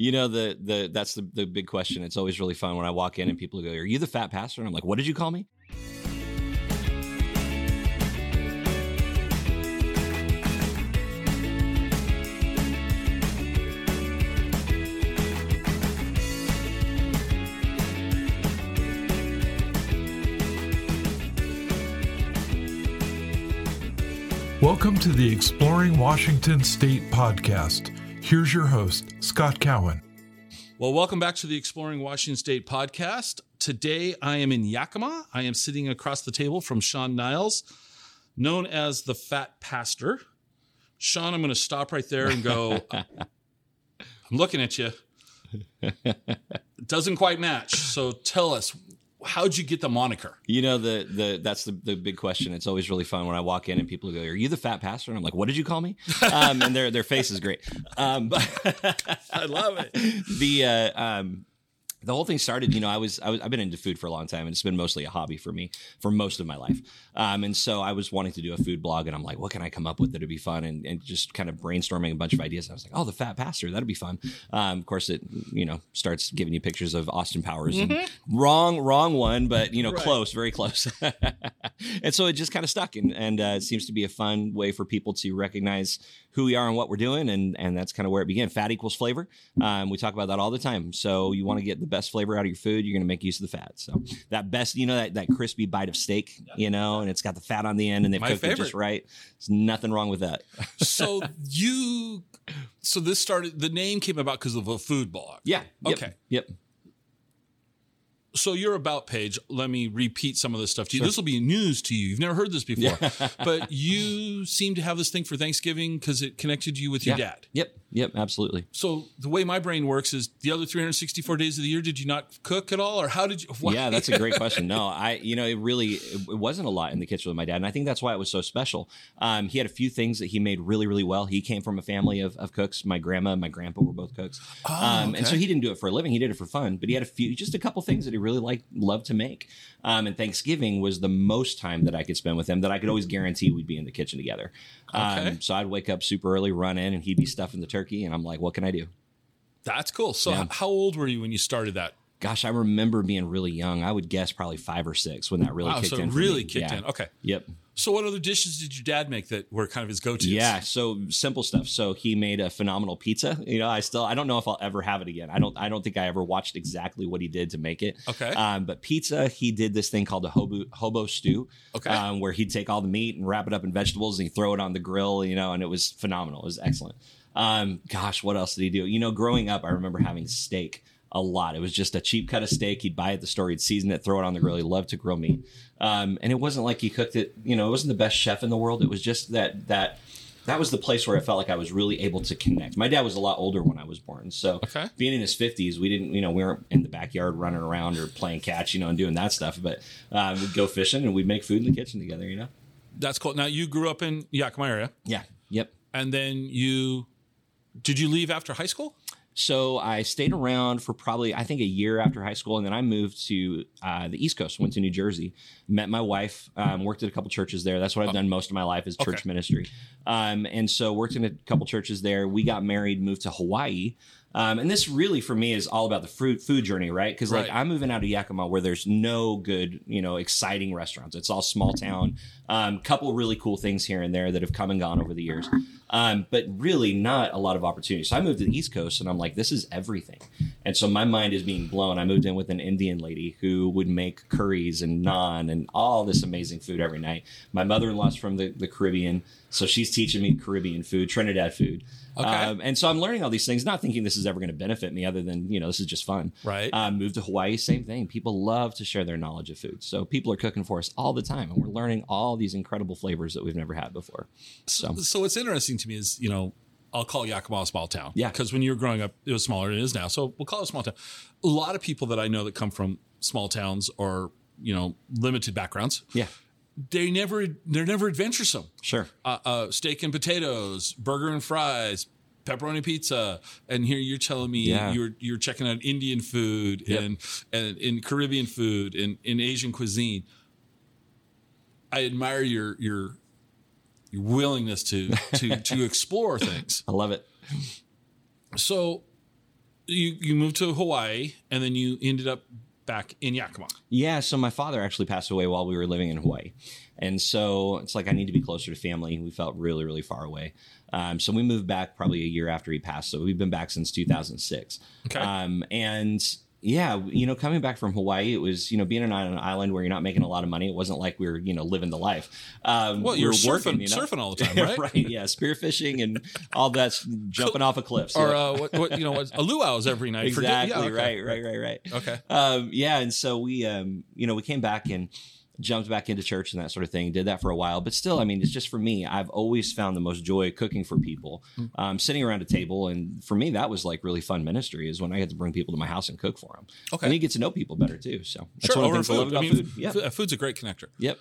You know the the that's the the big question. It's always really fun when I walk in and people go, "Are you the fat pastor?" And I'm like, "What did you call me?" Welcome to the Exploring Washington State podcast. Here's your host, Scott Cowan. Well, welcome back to the Exploring Washington State podcast. Today I am in Yakima. I am sitting across the table from Sean Niles, known as the Fat Pastor. Sean, I'm going to stop right there and go, I'm looking at you. It doesn't quite match. So tell us, how'd you get the moniker? You know the the that's the, the big question. It's always really fun when I walk in and people go, "Are you the fat pastor?" And I'm like, "What did you call me?" Um, and their their face is great. Um, but I love it. the uh, um, the whole thing started. You know, I was, I was I've been into food for a long time, and it's been mostly a hobby for me for most of my life. Um, and so I was wanting to do a food blog, and I'm like, what can I come up with that'd be fun? And, and just kind of brainstorming a bunch of ideas. I was like, oh, the fat pastor, that'd be fun. Um, of course, it you know starts giving you pictures of Austin Powers. And wrong, wrong one, but you know, Right. close, very close. and so it just kind of stuck, and and uh, it seems to be a fun way for people to recognize who we are and what we're doing, and and that's kind of where it began. Fat equals flavor. Um, we talk about that all the time. So you want to get the best flavor out of your food, you're going to make use of the fat. So that best, you know, that that crispy bite of steak, you know, and it's got the fat on the end, and they've My cooked it just right. There's nothing wrong with that. So you, so this started, the name came about because of a food blog. Yeah. Yep, Okay. Yep. So your about page, let me repeat some of this stuff to you. This will be news to you. You've never heard this before, but you seem to have this thing for Thanksgiving because it connected you with your Yeah. dad. Yep. Yep. Absolutely. So the way my brain works is the other 364 days of the year, did you not cook at all? Or how did you? Why? Yeah, that's a great question. No, I, you know, it really, it, it wasn't a lot in the kitchen with my dad. And I think that's why it was so special. Um, he had a few things that he made really, really well. He came from a family of, of cooks. My grandma and my grandpa were both cooks. um, And so he didn't do it for a living. He did it for fun, but he had a few, just a couple things that he really liked, loved to make. Um, and Thanksgiving was the most time that I could spend with him that I could always guarantee we'd be in the kitchen together. Okay. Um, so I'd wake up super early, run in, and he'd be stuffing the turkey. And I'm like, what can I do? That's cool. So Yeah. how old were you when you started that? Gosh, I remember being really young. I would guess probably five or six when that really Wow, kicked so in. really me. kicked Yeah. in. Okay. Yep. So what other dishes did your dad make that were kind of his go-tos? Yeah. So simple stuff. So he made a phenomenal pizza. You know, I still I don't know if I'll ever have it again. I don't I don't think I ever watched exactly what he did to make it. Okay. Um, but pizza, he did this thing called a hobo hobo stew. Okay. Um, where he'd take all the meat and wrap it up in vegetables and he'd throw it on the grill. You know, and it was phenomenal. It was excellent. Um, gosh, what else did he do? You know, growing up, I remember having steak a lot. It was just a cheap cut of steak. He'd buy it at the store. He'd season it, throw it on the grill. He loved to grill meat. Um, and it wasn't like he cooked it. You know, it wasn't the best chef in the world. It was just that that that was the place where I felt like I was really able to connect. My dad was a lot older when I was born, so Okay. being in his fifties, we didn't, you know, we weren't in the backyard running around or playing catch, you know, and doing that stuff. But uh, we'd go fishing and we'd make food in the kitchen together, you know. That's cool. Now you grew up in Yakima area Yeah. Yep. and then you, did you leave after high school? So I stayed around for probably I think a year after high school, and then I moved to uh, the East Coast. Went to New Jersey, met my wife, um, worked at a couple churches there. That's what I've done most of my life is church Oh. Okay. ministry. Um, and so worked in a couple churches there. We got married, moved to Hawaii. Um, and this really for me is all about the food food journey, right? Because like Right. I'm moving out of Yakima where there's no good, you know, exciting restaurants. It's all small town. Um, couple really cool things here and there that have come and gone over the years, um, but really not a lot of opportunity. So I moved to the East Coast, and I'm like, this is everything. And so my mind is being blown. I moved in with an Indian lady who would make curries and naan and all this amazing food every night. My mother-in-law's from the, the Caribbean, so she's teaching me Caribbean food, Trinidad food. Okay. Um, and so I'm learning all these things, not thinking this is ever going to benefit me, other than you know this is just fun. Right. Um, moved to Hawaii, same thing. People love to share their knowledge of food, so people are cooking for us all the time, and we're learning all these incredible flavors that we've never had before. So So what's interesting to me is, you know, I'll call Yakima a small town. Yeah. Because when you were growing up, it was smaller than it is now. So we'll call it a small town. A lot of people that I know that come from small towns or, you know, limited backgrounds, yeah, they never, they're never adventuresome. sure. Uh, uh, steak and potatoes, burger and fries, pepperoni pizza, and here you're telling me Yeah. you're you're checking out Indian food Yep. and and in Caribbean food and in Asian cuisine. I admire your your your willingness to to to explore things. I love it. So you you moved to Hawaii, and then you ended up back in Yakima. Yeah, so my father actually passed away while we were living in Hawaii. And so it's like I need to be closer to family. We felt really, really far away. Um, so we moved back probably a year after he passed. So we've been back since 2006. Okay. Um, and yeah, you know, coming back from Hawaii, it was, you know, being on an island where you're not making a lot of money. It wasn't like we were, you know, living the life. Um, Well, we you're were surfing, working, you know? surfing all the time, right? right. Yeah. Spearfishing and all that's jumping off of cliffs. Or Yeah. uh, what, what you know, what, a luau's every night. exactly. yeah, okay. Right, right, right, right Okay. um, yeah, and so we, um, you know, we came back and jumped back into church and that sort of thing. Did that for a while, but still, I mean, it's just for me. I've always found the most joy cooking for people, Mm. um, sitting around a table, and for me, that was like really fun ministry. Is when I get to bring people to my house and cook for them. Okay. and you get to know people better too. So that's Sure, one of the things I love food. I mean, food. Yep, f- food's a great connector. yep.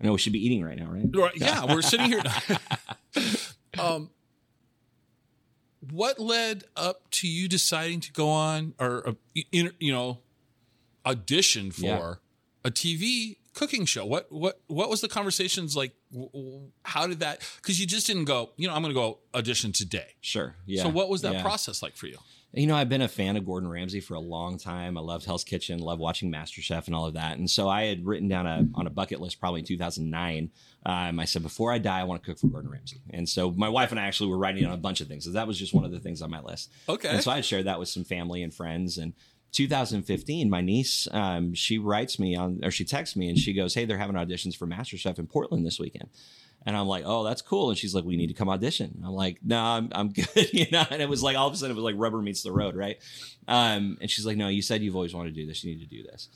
I know we should be eating right now, right? Right, yeah, we're sitting here. um, what led up to you deciding to go on or uh, you know audition for Yeah. a TV cooking show? What what what was the conversations like? How did that? Because you just didn't go. You know, I'm going to go audition today. Sure. Yeah. So what was that Yeah. process like for you? You know, I've been a fan of Gordon Ramsay for a long time. I loved Hell's Kitchen, loved watching MasterChef and all of that. And so I had written down a on a bucket list probably in 2009. Um, I said, before I die, I want to cook for Gordon Ramsay. And so my wife and I actually were writing down a bunch of things. So that was just one of the things on my list. Okay. And so I had shared that with some family and friends. And 2015, my niece, um, she writes me on, or she texts me and she goes, Hey, they're having auditions for MasterChef in Portland this weekend. And I'm like, oh, that's cool. And she's like, we need to come audition. I'm like, no, I'm, I'm good. you know, and it was like, all of a sudden it was like rubber meets the road. Right. Um, and she's like, no, you said you've always wanted to do this. You need to do this.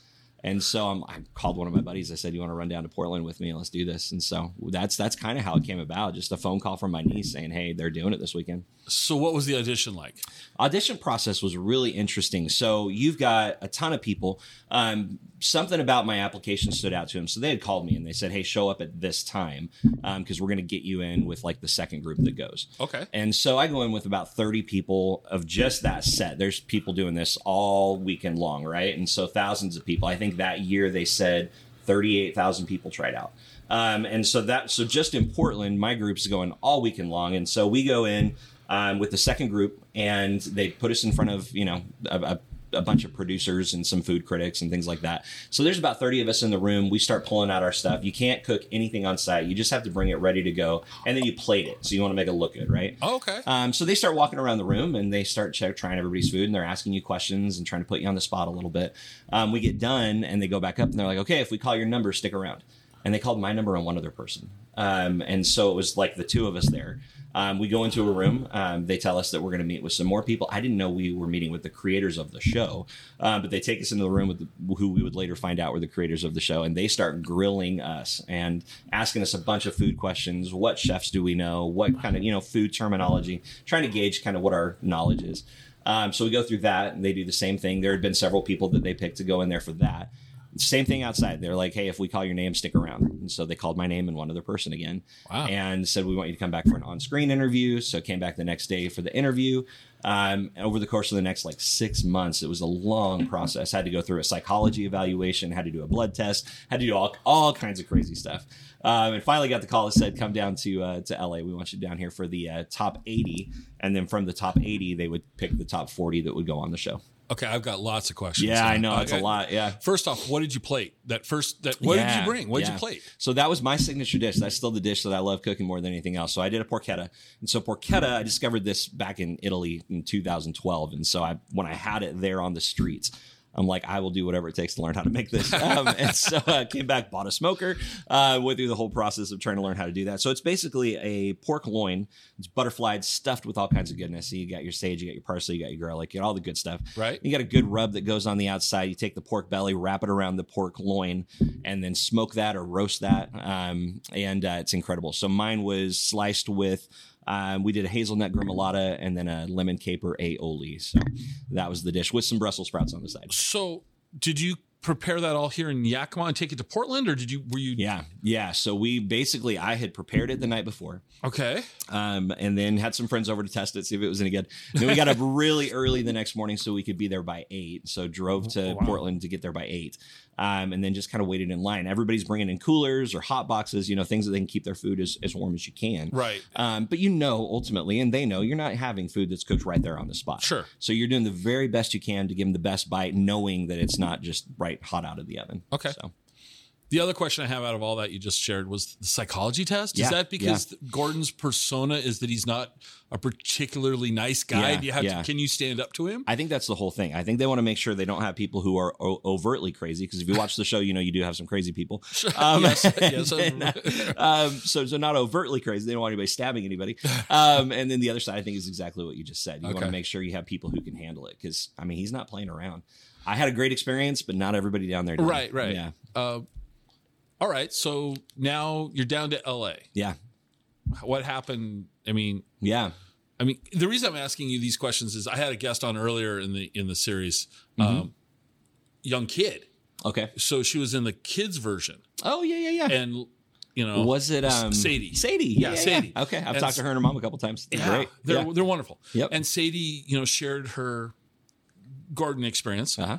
And so um, I called one of my buddies. I said, "You want to run down to Portland with me? Let's do this." And so that's that's kind of how it came about. Just a phone call from my niece saying, "Hey, they're doing it this weekend." So what was the audition like? audition process was really interesting. So you've got a ton of people. Um, something about my application stood out to him. So they had called me and they said, "Hey, show up at this time because we're going to get you in with like the second group that goes." Okay. And so I go in with about 30 people of just that set. There's people doing this all weekend long, right? And so thousands of people. I think that year they said 38,000 people tried out. Um, and so that, so just in Portland, my group's going all weekend long. And so we go in um, with the second group and they put us in front of, you know, a, a a bunch of producers and some food critics and things like that. So there's about 30 of us in the room. We start pulling out our stuff. You can't cook anything on site. You just have to bring it ready to go. And then you plate it. So you want to make it look good, right? Oh, okay. Um, so they start walking around the room and they start check, trying everybody's food and they're asking you questions and trying to put you on the spot a little bit. Um, we get done and they go back up and they're like, okay, if we call your number, stick around. And they called my number and one other person. Um, and so it was like the two of us there. Um, we go into a room. Um, they tell us that we're going to meet with some more people. I didn't know we were meeting with the creators of the show, um, but they take us into the room with the, who we would later find out were the creators of the show, and they start grilling us and asking us a bunch of food questions. What chefs do we know? What kind of you know food terminology? Trying to gauge kind of what our knowledge is. Um, so we go through that, and they do the same thing. There had been several people that they picked to go in there for that. Same thing outside. They're like, "Hey, if we call your name, stick around." And so they called my name and one other person again, Wow. and said, "We want you to come back for an on-screen interview." So came back the next day for the interview. Um, over the course of the next like six months, it was a long process. Had to go through a psychology evaluation, had to do a blood test, had to do all all kinds of crazy stuff. Um, and finally got the call that said, "Come down to uh, to LA. We want you down here for the uh, top 80." And then from the top 80, they would pick the top 40 that would go on the show. Okay, I've got lots of questions. Yeah, I know it's a lot. Yeah. First off, what did you plate? That first that what did you bring? What did yeah. you plate? So that was my signature dish. That's still the dish that I love cooking more than anything else. So I did a porchetta. And so porchetta, I discovered this back in Italy in 2012. And so I when I had it there on the streets, I'm like, I will do whatever it takes to learn how to make this. Um, and so I came back, bought a smoker, uh, went through the whole process of trying to learn how to do that. So it's basically a pork loin. It's butterflied, stuffed with all kinds of goodness. So you got your sage, you got your parsley, you got your garlic, you got all the good stuff. Right. You got a good rub that goes on the outside. You take the pork belly, wrap it around the pork loin, and then smoke that or roast that. Um, and uh, it's incredible. So mine was sliced with. Um, we did a hazelnut gremolata and then a lemon caper aioli. So that was the dish with some Brussels sprouts on the side. So did you prepare that all here in Yakima and take it to Portland, or did you were you? Yeah, yeah. So we basically, I had prepared it the night before, Okay. um, and then had some friends over to test it, see if it was any good. Then we got up really early the next morning so we could be there by eight. So drove to Oh, wow. Portland to get there by eight, um, and then just kind of waited in line. Everybody's bringing in coolers or hot boxes, you know, things that they can keep their food as, as warm as you can. Right. Um, but you know, ultimately, and they know, you're not having food that's cooked right there on the spot. Sure. So you're doing the very best you can to give them the best bite, knowing that it's not just right hot out of the oven. Okay. So The other question I have out of all that you just shared was the psychology test. Yeah, Is that because Gordon's persona is that he's not a particularly nice guy? Yeah, Do you have yeah. to, can you stand up to him? I think that's the whole thing. I think they want to make sure they don't have people who are o- overtly crazy because if you watch the show, you know you do have some crazy people. Um, yes. yes. uh, um, so so not overtly crazy. They don't want anybody stabbing anybody. Um, and then the other side, I think, is exactly what you just said. You want to make sure you have people who can handle it because I mean he's not playing around. I had a great experience, but not everybody down there. Did. right. Right. Yeah. Uh, all right. So now you're down to LA. Yeah. What happened? I mean, Yeah. I mean, the reason I'm asking you these questions is I had a guest on earlier in the in the series, Mm-hmm. um, young kid. Okay. So she was in the kids version, Oh yeah yeah yeah. and you know, was it um Sadie? Sadie. Yeah, Yeah, Sadie. Okay. I've And talked to her and her mom a couple times. They're Yeah, Great. they're yeah. they're wonderful. Yep. And Sadie, you know, shared her garden experience, Uh-huh.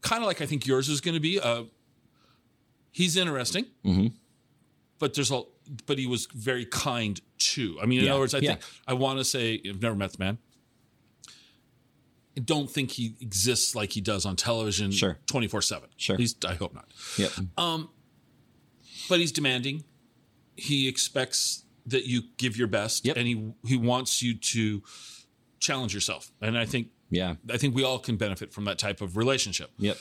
kind of like I think yours is going to be. Uh, he's interesting, Mhm. but there's a but he was very kind too. I mean, in Yeah, other words, I yeah. think I want to say I've never met the man. I don't think he exists like he does on television, Sure. twenty four seven. Sure. Least I hope not. Yep. But he's demanding. He expects that you give your best, Yep. and he he wants you to challenge yourself. And I think Yeah. I think we all can benefit from that type of relationship. Yep.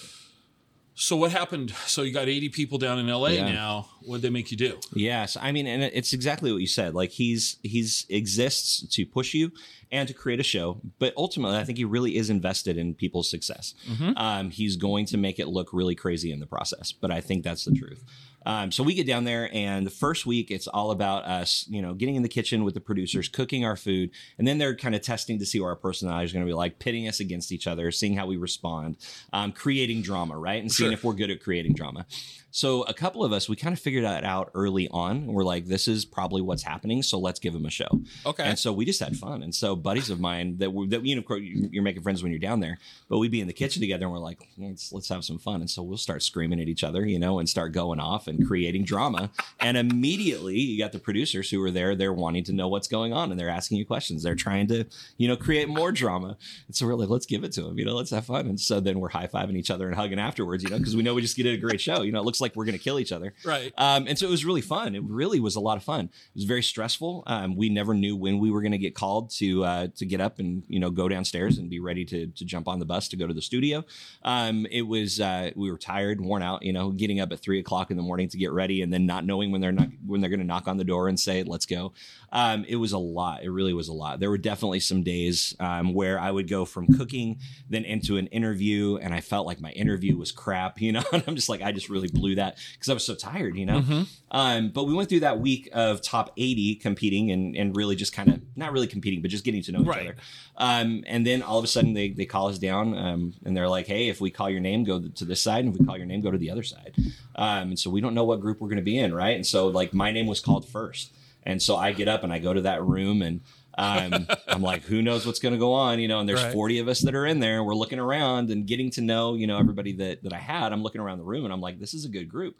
So what happened? So you got 80 people down in LA Yeah. now. What did they make you do? Yes, I mean, and it's exactly what you said. Like he's he's exists to push you and to create a show, but ultimately, I think he really is invested in people's success. Um, he's going to make it look really crazy in the process, but I think that's the truth. Um, so we get down there, and the first week it's all about us, you know, getting in the kitchen with the producers, cooking our food, and then they're kind of testing to see what our personalities are going to be like, pitting us against each other, seeing how we respond, um, creating drama, right, and seeing Sure. if we're good at creating drama. So a couple of us, we kind of figured that out early on. We're like, this is probably what's happening, so let's give him a show. Okay. And so we just had fun. And so buddies of mine that were that you know, of course, you- you're making friends when you're down there, but we'd be in the kitchen together and we're like, let's let's have some fun. And so we'll start screaming at each other, you know, and start going off and creating drama. And immediately you got the producers who were there, they're wanting to know what's going on and they're asking you questions. They're trying to, you know, create more drama. And so we're like, let's give it to them, you know, let's have fun. And so then we're high fiving each other and hugging afterwards, you know, because we know we just did a great show. You know, it looks like we're gonna kill each other. Right. Um, and so it was really fun. It really was a lot of fun. It was very stressful. Um, we never knew when we were going to get called to uh, to get up and you know go downstairs and be ready to to jump on the bus to go to the studio. Um, it was uh, we were tired, worn out. You know, getting up at three o'clock in the morning to get ready, and then not knowing when they're not when they're going to knock on the door and say let's go. Um, it was a lot. It really was a lot. There were definitely some days um, where I would go from cooking then into an interview, and I felt like my interview was crap. You know, and I'm just like I just really blew that because I was so tired. You know. Mm-hmm. Um, but we went through that week of top 80 competing and, and really just kind of not really competing, but just getting to know each Right. other. Um, and then all of a sudden they, they call us down um, and they're like, hey, if we call your name, go to this side. And if we call your name, go to the other side. Um, and so we don't know what group we're going to be in, right? And so, like, my name was called first. And so I get up and I go to that room and um, I'm like, who knows what's going to go on, you know? And there's Right. 40 of us that are in there. And we're looking around and getting to know, you know, everybody that that I had. I'm looking around the room and I'm like, this is a good group.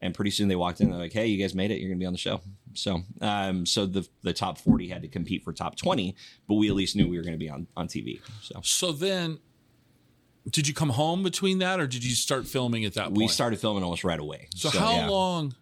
And pretty soon they walked in. They're like, "Hey, you guys made it. You're going to be on the show." So, um, so the the top 40 had to compete for top 20, but we at least knew we were going to be on on TV. So So then, did you come home between that, or did you start filming at that point? we started filming almost right away. So, how yeah. long?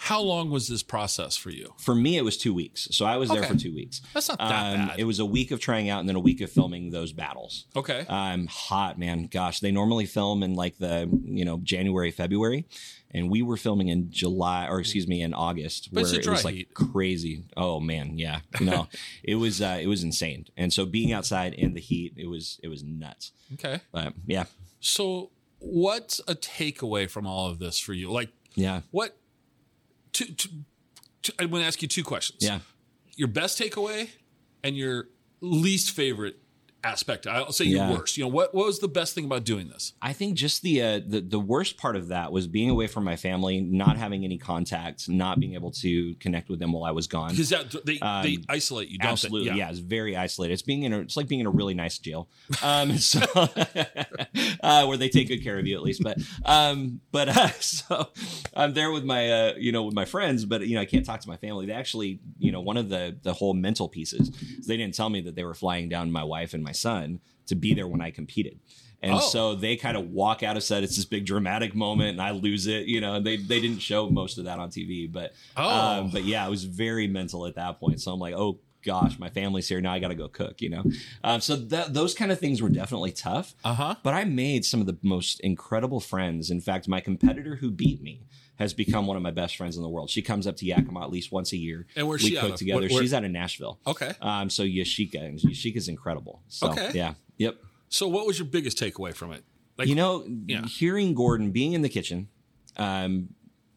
How long was this process for you? For me, it was two weeks. So I was there for two weeks. That's not that Um, bad. It was a week of trying out and then a week of filming those battles. okay. I'm um, hot man, gosh, they normally film in like the you know January, February, and we were filming in July or excuse me in August, But where it was like heat. crazy. Oh man, yeah, no, it was uh, it was insane. And so being outside in the heat, it was it was nuts. okay. But yeah, So, what's a takeaway from all of this for you? Like, yeah, what? Two, two, two, I'm going to ask you two questions. yeah. Your best takeaway and your least favorite aspect? I'll say Yeah. your worst. You know, what what was the best thing about doing this? I think just the, uh, the the worst part of that was being away from my family, not having any contact, not being able to connect with them while I was gone. Because that, they they isolate you, don't Um, Absolutely, they? yeah. It's very isolated. It's being in a, it's like being in a really nice jail, um, so uh, where they take good care of you at least. But um, but uh, so I'm there with my uh, you know with my friends, but you know I can't talk to my family. They actually you know one of the the whole mental pieces. They didn't tell me that they were flying down my wife and my son to be there when I competed. And Oh. so they kind of walk out of set. It's this big dramatic moment, and I lose it. You know, they they didn't show most of that on TV, but Oh. um, but yeah, I was very mental at that point. So I'm like, oh gosh, my family's here now. I got to go cook. You know, um, so that those kind of things were definitely tough. Uh huh. But I made some of the most incredible friends. In fact, my competitor who beat me has become one of my best friends in the world. She comes up to Yakima at least once a year. And where's we she cook together. Where- where- She's out of Nashville. Okay. Um, so Yashika and Yashika's incredible. So Okay. yeah, yep. So, what was your biggest takeaway from it? Like, you know, yeah. hearing Gordon being in the kitchen, um,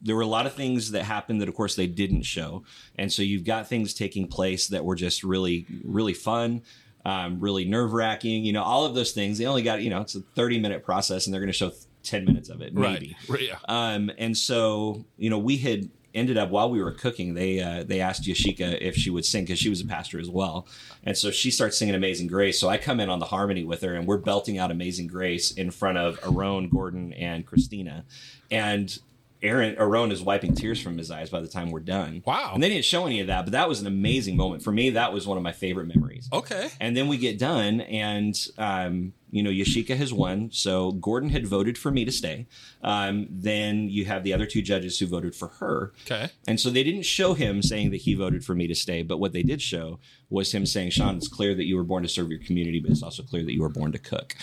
there were a lot of things that happened that, of course, they didn't show, and so you've got things taking place that were just really, really fun. Um, really nerve wracking, you know, all of those things. They only got, you know, it's a 30 minute process and they're going to show 10 minutes of it, maybe. right, yeah. Um, and so, you know, we had ended up while we were cooking, they uh, they asked Yashika if she would sing because she was a pastor as well, and so she starts singing Amazing Grace. So I come in on the harmony with her, and we're belting out Amazing Grace in front of Aaron, Gordon, and Christina, and. Aaron Aaron is wiping tears from his eyes by the time we're done. Wow. And they didn't show any of that, but that was an amazing moment. For me, that was one of my favorite memories. Okay. And then we get done, and um, you know, Yashika has won. So Gordon had voted for me to stay. Um, then you have the other two judges who voted for her. Okay. And so they didn't show him saying that he voted for me to stay, but what they did show was him saying, Sean, it's clear that you were born to serve your community, but it's also clear that you were born to cook.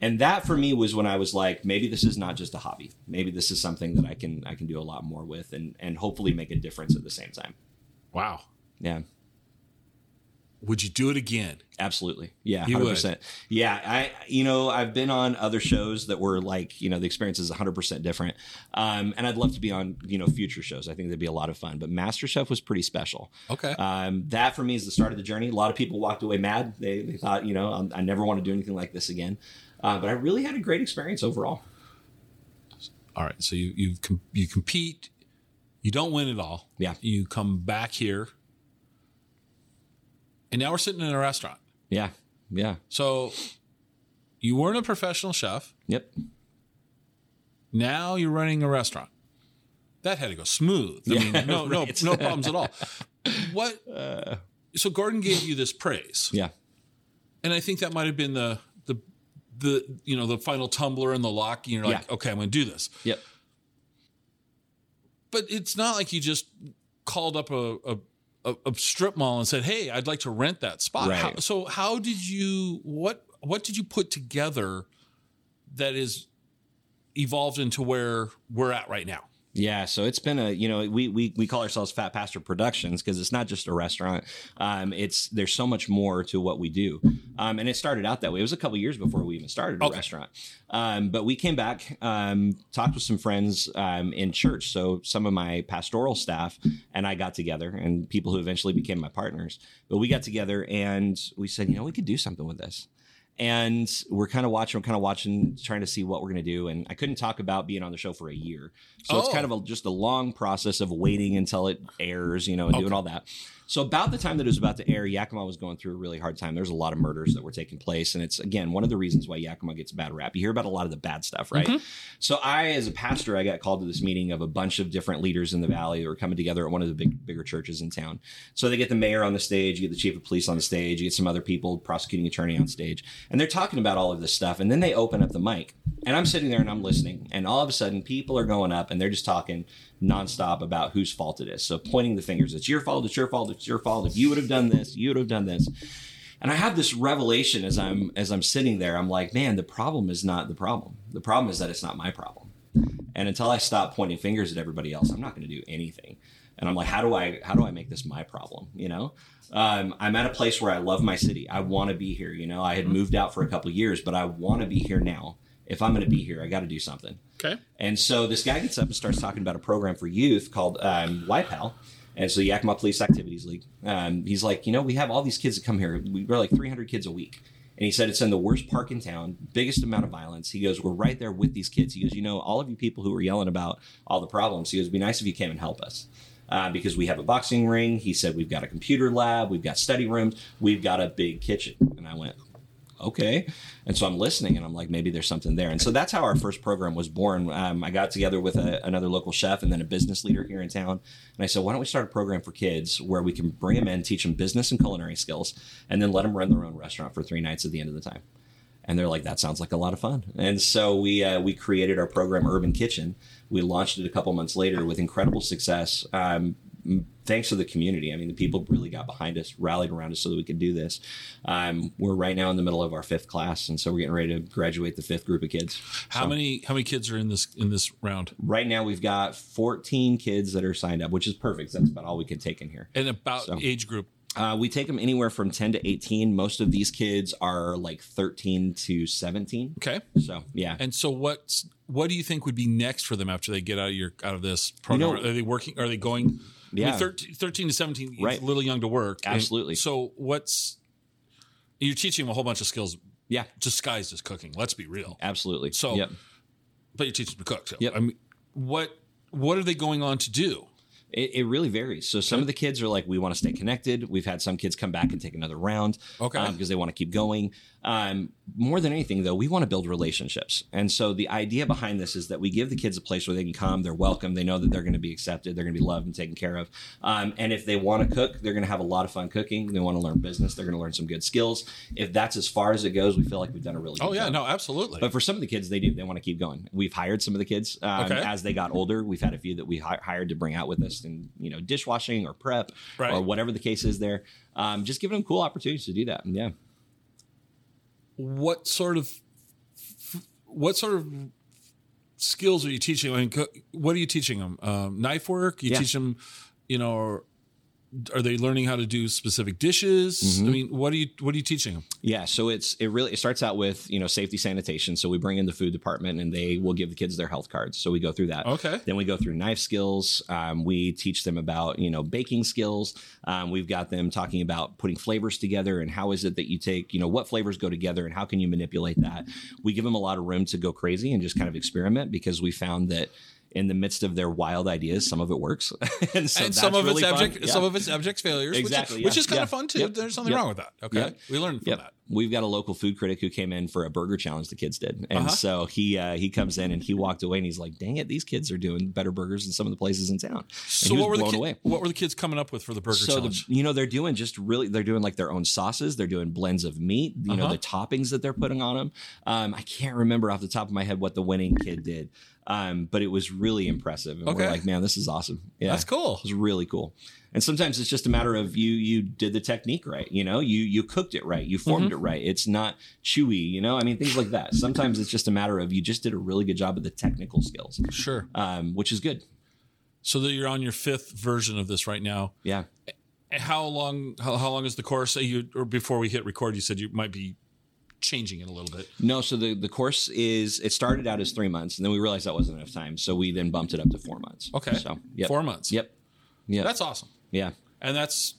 And that for me was when I was like, maybe this is not just a hobby. Maybe this is something that I can I can do a lot more with and and hopefully make a difference at the same time. Wow. Yeah. Would you do it again? Absolutely. Yeah, You hundred would. percent. Yeah, I you know I've been on other shows that were like you know the experience is hundred percent different, um, and I'd love to be on you know future shows. I think that'd be a lot of fun. But MasterChef was pretty special. Okay. Um, that for me is the start of the journey. A lot of people walked away mad. They, they thought you know I'm, I never want to do anything like this again. Uh, but I really had a great experience overall. All right. So you you com- you compete, you don't win it all. Yeah. You come back here, and now we're sitting in a restaurant. Yeah, yeah, So you weren't a professional chef. yep. Now you're running a restaurant. That had to go smooth. I Yeah, mean, no, right. no, no problems at all. What? Uh, so Gordon gave you this praise, Yeah, and I think that might have been the the the you know the final tumbler in the lock. You're like, Yeah. okay, I'm going to do this. yep. But it's not like you just called up a, a, a, a strip mall and said, "Hey, I'd like to rent that spot." Right. How, so, how did you what what did you put together that is evolved into where we're at right now? Yeah, so it's been a you know we we, we call ourselves Fat Pastor Productions because it's not just a restaurant. Um, it's there's so much more to what we do, um, and it started out that way. It was a couple years before we even started a Okay. restaurant, um, but we came back, um, talked with some friends um, in church. So some of my pastoral staff and I got together, and people who eventually became my partners. But we got together and we said, you know, we could do something with this and we're kind of watching, we're kind of watching, trying to see what we're going to do. And I couldn't talk about being on the show for a year, so it's Oh. kind of a, just a long process of waiting until it airs, you know, and doing all that. So about the time that it was about to air, Yakima was going through a really hard time. There's a lot of murders that were taking place, and it's again one of the reasons why Yakima gets a bad rap. You hear about a lot of the bad stuff, right? Mm-hmm. So I, as a pastor, I got called to this meeting of a bunch of different leaders in the valley that were coming together at one of the big, bigger churches in town. So they get the mayor on the stage, you get the chief of police on the stage, you get some other people, prosecuting attorney on stage, and they're talking about all of this stuff. And then they open up the mic, and I'm sitting there and I'm listening, and all of a sudden people are going up and they're just talking nonstop about whose fault it is. So pointing the fingers, it's your fault, it's your fault, it's your fault. If you would have done this, you would have done this. And I have this revelation as I'm as I'm sitting there. I'm like, man, the problem is not the problem. The problem is that it's not my problem. And until I stop pointing fingers at everybody else, I'm not going to do anything. And I'm like, how do I how do I make this my problem? You know, um, I'm at a place where I love my city. I want to be here. You know, I had moved out for a couple years, but I want to be here now. If I'm going to be here, I got to do something. Okay. And so this guy gets up and starts talking about a program for youth called um, YPAL. And so Yakima Police Activities League. Um, he's like, you know, we have all these kids that come here. We- We're like 300 kids a week. And he said it's in the worst park in town, biggest amount of violence. He goes, We're right there with these kids. He goes, You know, all of you people who are yelling about all the problems, he goes, It'd be nice if you came and help us. Uh, because we have a boxing ring. He said, We've got a computer lab, we've got study rooms, we've got a big kitchen. And I went, okay. And so I'm listening and I'm like, maybe there's something there. And so that's how our first program was born. Um, I got together with a, another local chef and then a business leader here in town. And I said, why don't we start a program for kids where we can bring them in, teach them business and culinary skills, and then let them run their own restaurant for three nights at the end of the time. And they're like, that sounds like a lot of fun. And so we uh, we created our program, Urban Kitchen. We launched it a couple months later with incredible success. Um, thanks to the community. I mean, the people really got behind us, rallied around us so that we could do this. Um, we're right now in the middle of our fifth class, and so we're getting ready to graduate the fifth group of kids. How So many how many kids are in this in this round? Right now, we've got 14 kids that are signed up, which is perfect. That's about all we could take in here. And about So- age group. Uh, we take them anywhere from 10 to 18. Most of these kids are like 13 to 17. Okay. So, yeah. And so what's what do you think would be next for them after they get out of your out of this program? know- are they working are they going I Yeah. mean, 13, 13 to 17 is Right. a little young to work. And Absolutely. so what's you're teaching them a whole bunch of skills Yeah, disguised as cooking. Let's be real. absolutely. So- yep. But you're teaching them to cook. So, Yep. I mean, what what are they going on to do? It, it really varies. So some of the kids are like, we want to stay connected. We've had some kids come back and take another round Okay. Um, because they want to keep going. Um, more than anything, though, we want to build relationships. And so the idea behind this is that we give the kids a place where they can come, they're welcome, they know that they're going to be accepted, they're going to be loved and taken care of. Um, and if they want to cook, they're going to have a lot of fun cooking. They want to learn business, they're going to learn some good skills. If that's as far as it goes, we feel like we've done a really good Oh yeah, job. no, absolutely. But for some of the kids, they do. They want to keep going. We've hired some of the kids um, Okay. as they got older. We've had a few that we hi- hired to bring out with us in you know dishwashing or prep Right. or whatever the case is. There, um, just giving them cool opportunities to do that. And yeah, what sort of what sort of skills are you teaching? I mean, what are you teaching them? Um, knife work? You Yeah. teach them, you know, are they learning how to do specific dishes? Mm-hmm. I mean, what are you what are you teaching them? yeah. So it's it really it starts out with you know safety sanitation. So we bring in the food department and they will give the kids their health cards. So we go through that. Okay. Then we go through knife skills. Um, we teach them about you know baking skills. Um, we've got them talking about putting flavors together and how is it that you take you know what flavors go together and how can you manipulate that. We give them a lot of room to go crazy and just kind of experiment because we found that. In the midst of their wild ideas, some of it works, and, so and some of really it's abject, Yeah. some of it's abject failures, Exactly, which, is, which is kind yeah. of fun too. Yep, There's nothing yep. wrong with that. Okay, Yep. we learned from that. We've got a local food critic who came in for a burger challenge the kids did. And Uh-huh. so he uh, he comes in and he walked away and he's like, dang it, these kids are doing better burgers than some of the places in town. And So what were the blown ki- away. what were the kids coming up with for the burger So the, you know they're doing just really they're doing like their own sauces. They're doing blends of meat. You know Uh-huh. the toppings that they're putting on them. Um, I can't remember off the top of my head what the winning kid did, um, but it was really impressive. And Okay. we're like, man, this is awesome. Yeah, That's cool. it was really cool. And sometimes it's just a matter of you you did the technique right, you know, you you cooked it right, you formed Mm-hmm. it right. It's not chewy, you know. I mean things like that. Sometimes it's just a matter of you just did a really good job of the technical skills, Sure. um, which is good. So that you're on your fifth version of this right now. Yeah. How long? How, how long is the course? You or before we hit record, you said you might be changing it a little bit. No, so the the course is it started out as three months, and then we realized that wasn't enough time, so we then bumped it up to four months. Okay. So yep. Four months. Yep. Yep. That's awesome. yeah. And that's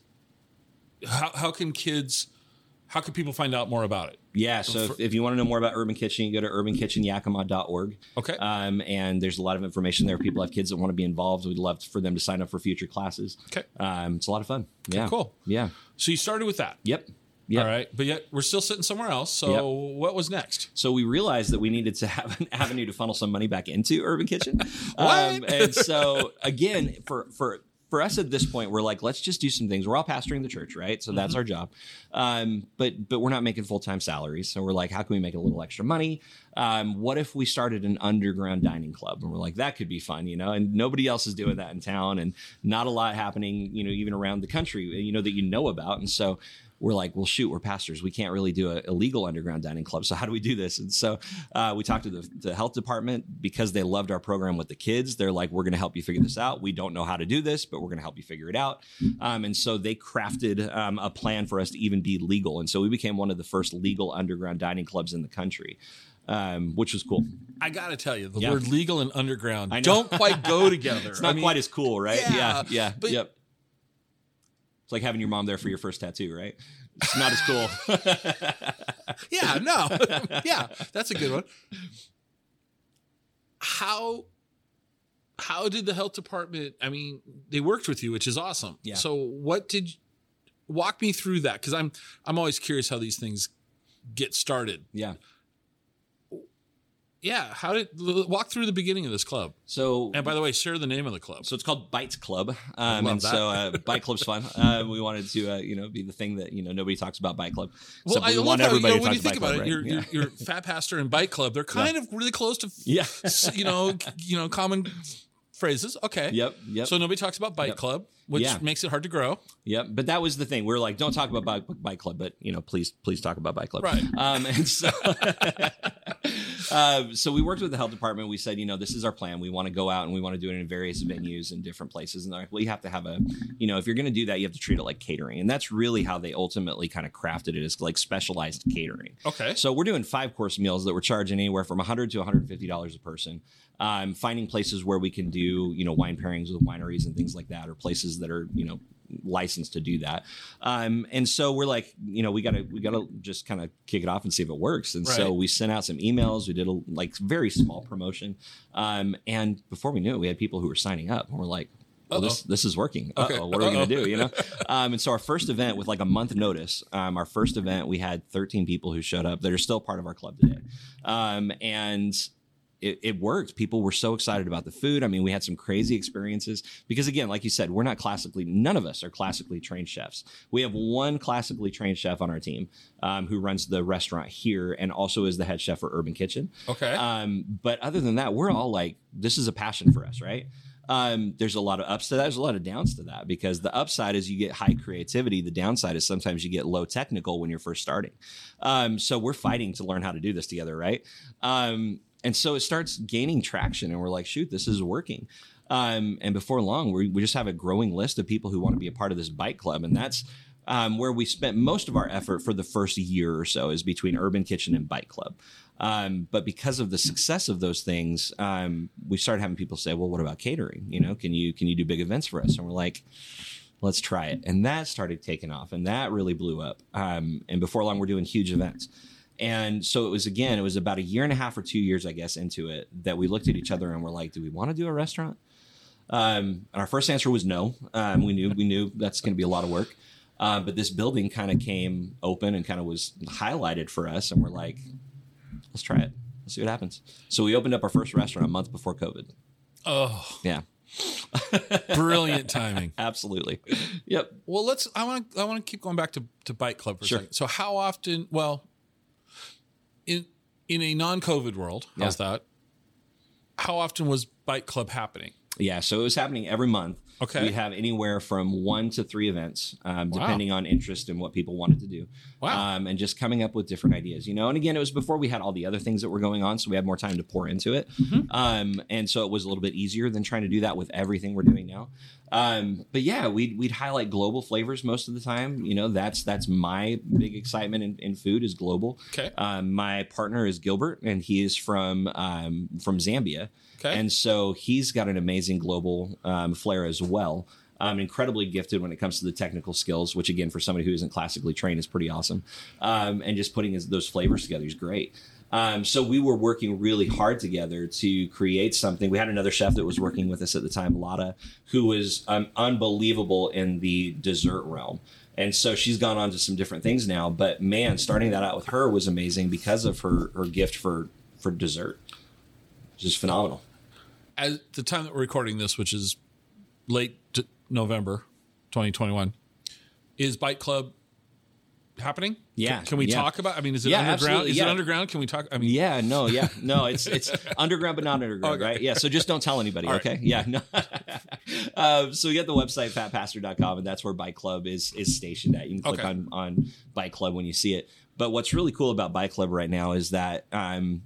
how how can kids how can people find out more about it? Yeah. So if, if you want to know more about Urban Kitchen, you go to urbankitchenyakima.org. Okay. Um, and there's a lot of information there. People have kids that want to be involved. We'd love for them to sign up for future classes. Okay. Um, it's a lot of fun. Yeah. cool. Yeah. So you started with that. Yep. Yep. All right. But yet we're still sitting somewhere else. So Yep. what was next? So we realized that we needed to have an avenue to funnel some money back into Urban Kitchen. What? Um, and so again, for for for us at this point, we're like, let's just do some things. We're all pastoring the church, right? So that's our job. Um, but but we're not making full time salaries. So we're like, how can we make a little extra money? Um, what if we started an underground dining club? And we're like, that could be fun, you know. And nobody else is doing that in town, and not a lot happening, you know, even around the country, you know, that you know about. And so we're like, well, shoot, we're pastors. We can't really do a illegal underground dining club. So how do we do this? And so uh, we talked to the, the health department because they loved our program with the kids. They're like, we're going to help you figure this out. We don't know how to do this, but we're going to help you figure it out. Um, and so they crafted um, a plan for us to even be legal. And so we became one of the first legal underground dining clubs in the country. Um, which was cool. I got to tell you, the Yeah. word legal and underground don't quite go together. It's not quite as cool, right? yeah, Yeah, yeah, but- yep. It's like having your mom there for your first tattoo, right? It's not as cool. yeah, no, yeah, that's a good one. How how did the health department? I mean, they worked with you, which is awesome. Yeah. So, what did walk me through that? Because I'm I'm always curious how these things get started. yeah. Yeah, how did walk through the beginning of this club? So And by the way, share the name of the club. So it's called Bites Club, um, and that. so uh, Bite Club's fun. Uh, we wanted to, uh, you know, be the thing that you know nobody talks about Bite Club. Well, I we love want how you everybody know, to when you think about Club, it, right? you're, yeah. you're, you're Fat Pastor and Bite Club. They're kind of really close to, yeah. you know, you know, common phrases. Okay. Yep. Yep. So nobody talks about Bite Yep. Club, which Yeah. makes it hard to grow. Yep, but that was the thing. We are like, don't talk about bite, bite club, but you know, please, please talk about bite club. Right. Um, and so, uh, so we worked with the health department. We said, you know, this is our plan. We want to go out and we want to do it in various venues and different places. And they're like, well, you have to have a, you know, if you're going to do that, you have to treat it like catering. And that's really how they ultimately kind of crafted it as like specialized catering. Okay. So we're doing five course meals that we're charging anywhere from 100 to 150 dollars a person. Um, finding places where we can do you know wine pairings with wineries and things like that, or places that are you know licensed to do that. Um, and so we're like, you know, we gotta we gotta just kind of kick it off and see if it works. And so we sent out some emails. We did a like very small promotion, um, and before we knew it, we had people who were signing up. And we're like. Well, this this is working. Okay. what are we Uh-oh. gonna do? You know, um, and so our first event with like a month notice, um, our first event, we had 13 people who showed up that are still part of our club today. Um, and it, it worked. People were so excited about the food. I mean, we had some crazy experiences because, again, like you said, we're not classically, none of us are classically trained chefs. We have one classically trained chef on our team um, who runs the restaurant here and also is the head chef for Urban Kitchen. Okay. Um, but other than that, we're all like, this is a passion for us, right? Um, there's a lot of ups to that. There's a lot of downs to that because the upside is you get high creativity. The downside is sometimes you get low technical when you're first starting. Um, so we're fighting to learn how to do this together, right? Um, and so it starts gaining traction, and we're like, shoot, this is working. Um, and before long, we, we just have a growing list of people who want to be a part of this bite club, and that's um, where we spent most of our effort for the first year or so is between Urban Kitchen and Bite Club. Um, but because of the success of those things, um, we started having people say, "Well, what about catering? You know, can you can you do big events for us?" And we're like, "Let's try it." And that started taking off, and that really blew up. Um, and before long, we're doing huge events. And so it was again, it was about a year and a half or two years, I guess, into it that we looked at each other and we're like, "Do we want to do a restaurant?" Um, and our first answer was no. Um, we knew we knew that's going to be a lot of work. Uh, but this building kind of came open and kind of was highlighted for us, and we're like, let's try it. Let's see what happens. So we opened up our first restaurant a month before COVID. oh, Yeah, brilliant timing. absolutely. Yep. Well, let's. I want to. I want to keep going back to to Bite Club for a Sure. second. So, how often? Well, in in a non-COVID world, how's that? How often was Bite Club happening? Yeah. So it was happening every month. Okay. We have anywhere from one to three events, um, Wow. depending on interest and what people wanted to do. Wow. Um, and just coming up with different ideas, you know. And again, it was before we had all the other things that were going on, so we had more time to pour into it. Mm-hmm. Um, and so it was a little bit easier than trying to do that with everything we're doing now. Um, but yeah, we'd we'd highlight global flavors most of the time. You know, that's that's my big excitement in, in food is global. Okay. Um, my partner is Gilbert, and he is from um, from Zambia. Okay. And so he's got an amazing global um, flair as well. Um, incredibly gifted when it comes to the technical skills, which again, for somebody who isn't classically trained, is pretty awesome. Um, and just putting his, those flavors together is great. Um, so we were working really hard together to create something. We had another chef that was working with us at the time, Lotta, who was um, unbelievable in the dessert realm. And so she's gone on to some different things now. But man, starting that out with her was amazing because of her her gift for for dessert. Just phenomenal. At the time that we're recording this, which is late November, 2021, is Bite Club happening? Yeah, Can, can we yeah. talk about? I mean, is it Yeah, underground? absolutely, Is yeah. it underground? Can we talk? I mean, Yeah, no, yeah, no. It's it's underground, but not underground, Okay. right? Yeah. So just don't tell anybody, right. okay? Yeah. No. um, so we got the website fatpastor.com, and that's where Bite Club is is stationed at. You can click Okay. on on Bite Club when you see it. But what's really cool about Bite Club right now is that um,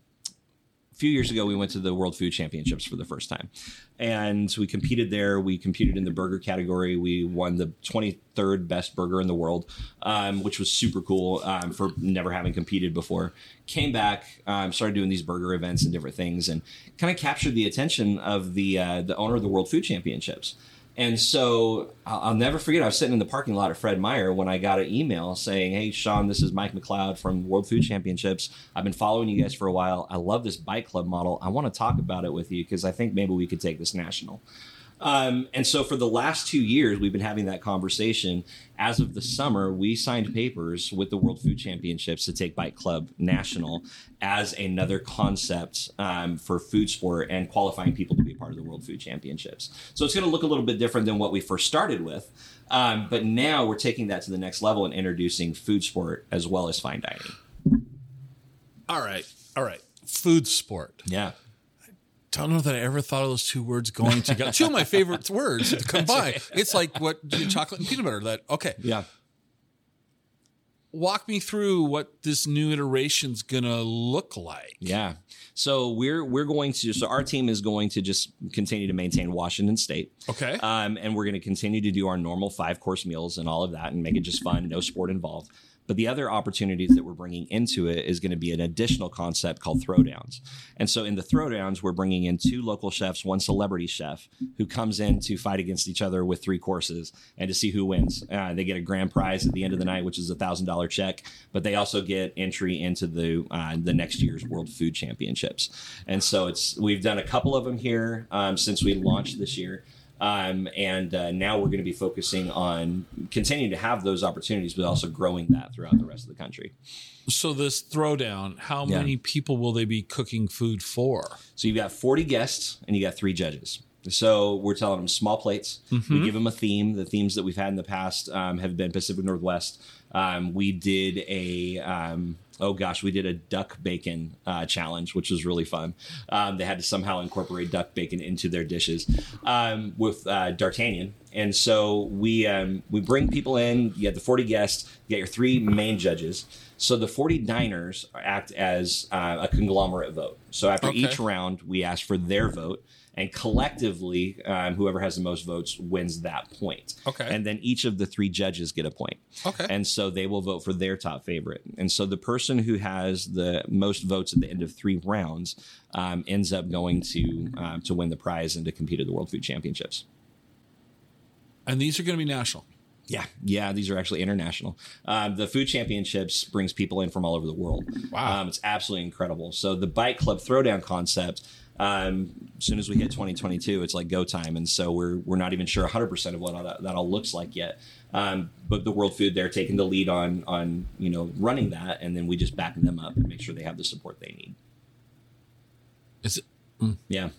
few years ago we went to the World Food Championships for the first time, and we competed there. We competed in the burger category. We won the 23rd best burger in the world, um, which was super cool um, for never having competed before. Came back, um, started doing these burger events and different things, and kind of captured the attention of the uh, the owner of the World Food Championships. And so I'll, never forget. I was sitting in the parking lot at Fred Meyer when I got an email saying, "Hey, Sean, this is Mike McCloud from World Food Championships. I've been following you guys for a while. I love this bite club model. I want to talk about it with you because I think maybe we could take this national." Um, and so for the last two years, we've been having that conversation. As of the summer, we signed papers with the World Food Championships to take Bite Club National as another concept um, for food sport and qualifying people to be part of the World Food Championships. So it's going to look a little bit different than what we first started with. Um, but now we're taking that to the next level and introducing food sport as well as fine dining. All right. All right. Food sport. Yeah. Don't know that I ever thought of those two words going together. two of my favorite words to combine. It's like what chocolate and peanut butter. That okay. Yeah. Walk me through what this new iteration's gonna look like. Yeah. So we're we're going to so our team is going to just continue to maintain Washington State. Okay. Um, and we're going to continue to do our normal five course meals and all of that, and make it just fun, no sport involved. But the other opportunities that we're bringing into it is going to be an additional concept called throwdowns. And so in the throwdowns, we're bringing in two local chefs, one celebrity chef who comes in to fight against each other with three courses and to see who wins. Uh, they get a grand prize at the end of the night, which is a thousand dollar check, but they also get entry into the uh, the next year's World Food Championships. And so it's we've done a couple of them here um, since we launched this year. Um, and uh, now we're going to be focusing on continuing to have those opportunities, but also growing that throughout the rest of the country. So this throwdown, how Yeah. many people will they be cooking food for? So you've got 40 guests and you got three judges. So we're telling them small plates. We give them a theme. The themes that we've had in the past um, have been Pacific Northwest. Um, we did a um, oh gosh, we did a duck bacon uh, challenge, which was really fun. Um, they had to somehow incorporate duck bacon into their dishes um, with uh, D'Artagnan. And so we um, we bring people in. You have the 40 guests. You got your three main judges. So the 40 diners act as uh, a conglomerate vote. So after Okay. each round, we ask for their vote, and collectively, um, whoever has the most votes wins that point. Okay. And then each of the three judges get a point. Okay. And so they will vote for their top favorite. And so the person who has the most votes at the end of three rounds um, ends up going to um, to win the prize and to compete at the World Food Championships. And these are going to be national. Yeah, yeah, these are actually international. Um, the food championships brings people in from all over the world. Wow. um, it's absolutely incredible. So the bite club throwdown concept. Um, as soon as we hit 2022, it's like go time, and so we're we're not even sure 100 percent of what all that, that all looks like yet. Um, but the World Food they're taking the lead on on you know running that, and then we just back them up and make sure they have the support they need. Is it? Yeah.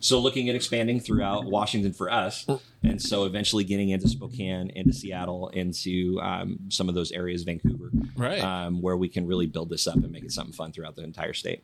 So looking at expanding throughout Washington for us, and so eventually getting into Spokane, into Seattle, into um, some of those areas, Vancouver, Right. um, where we can really build this up and make it something fun throughout the entire state.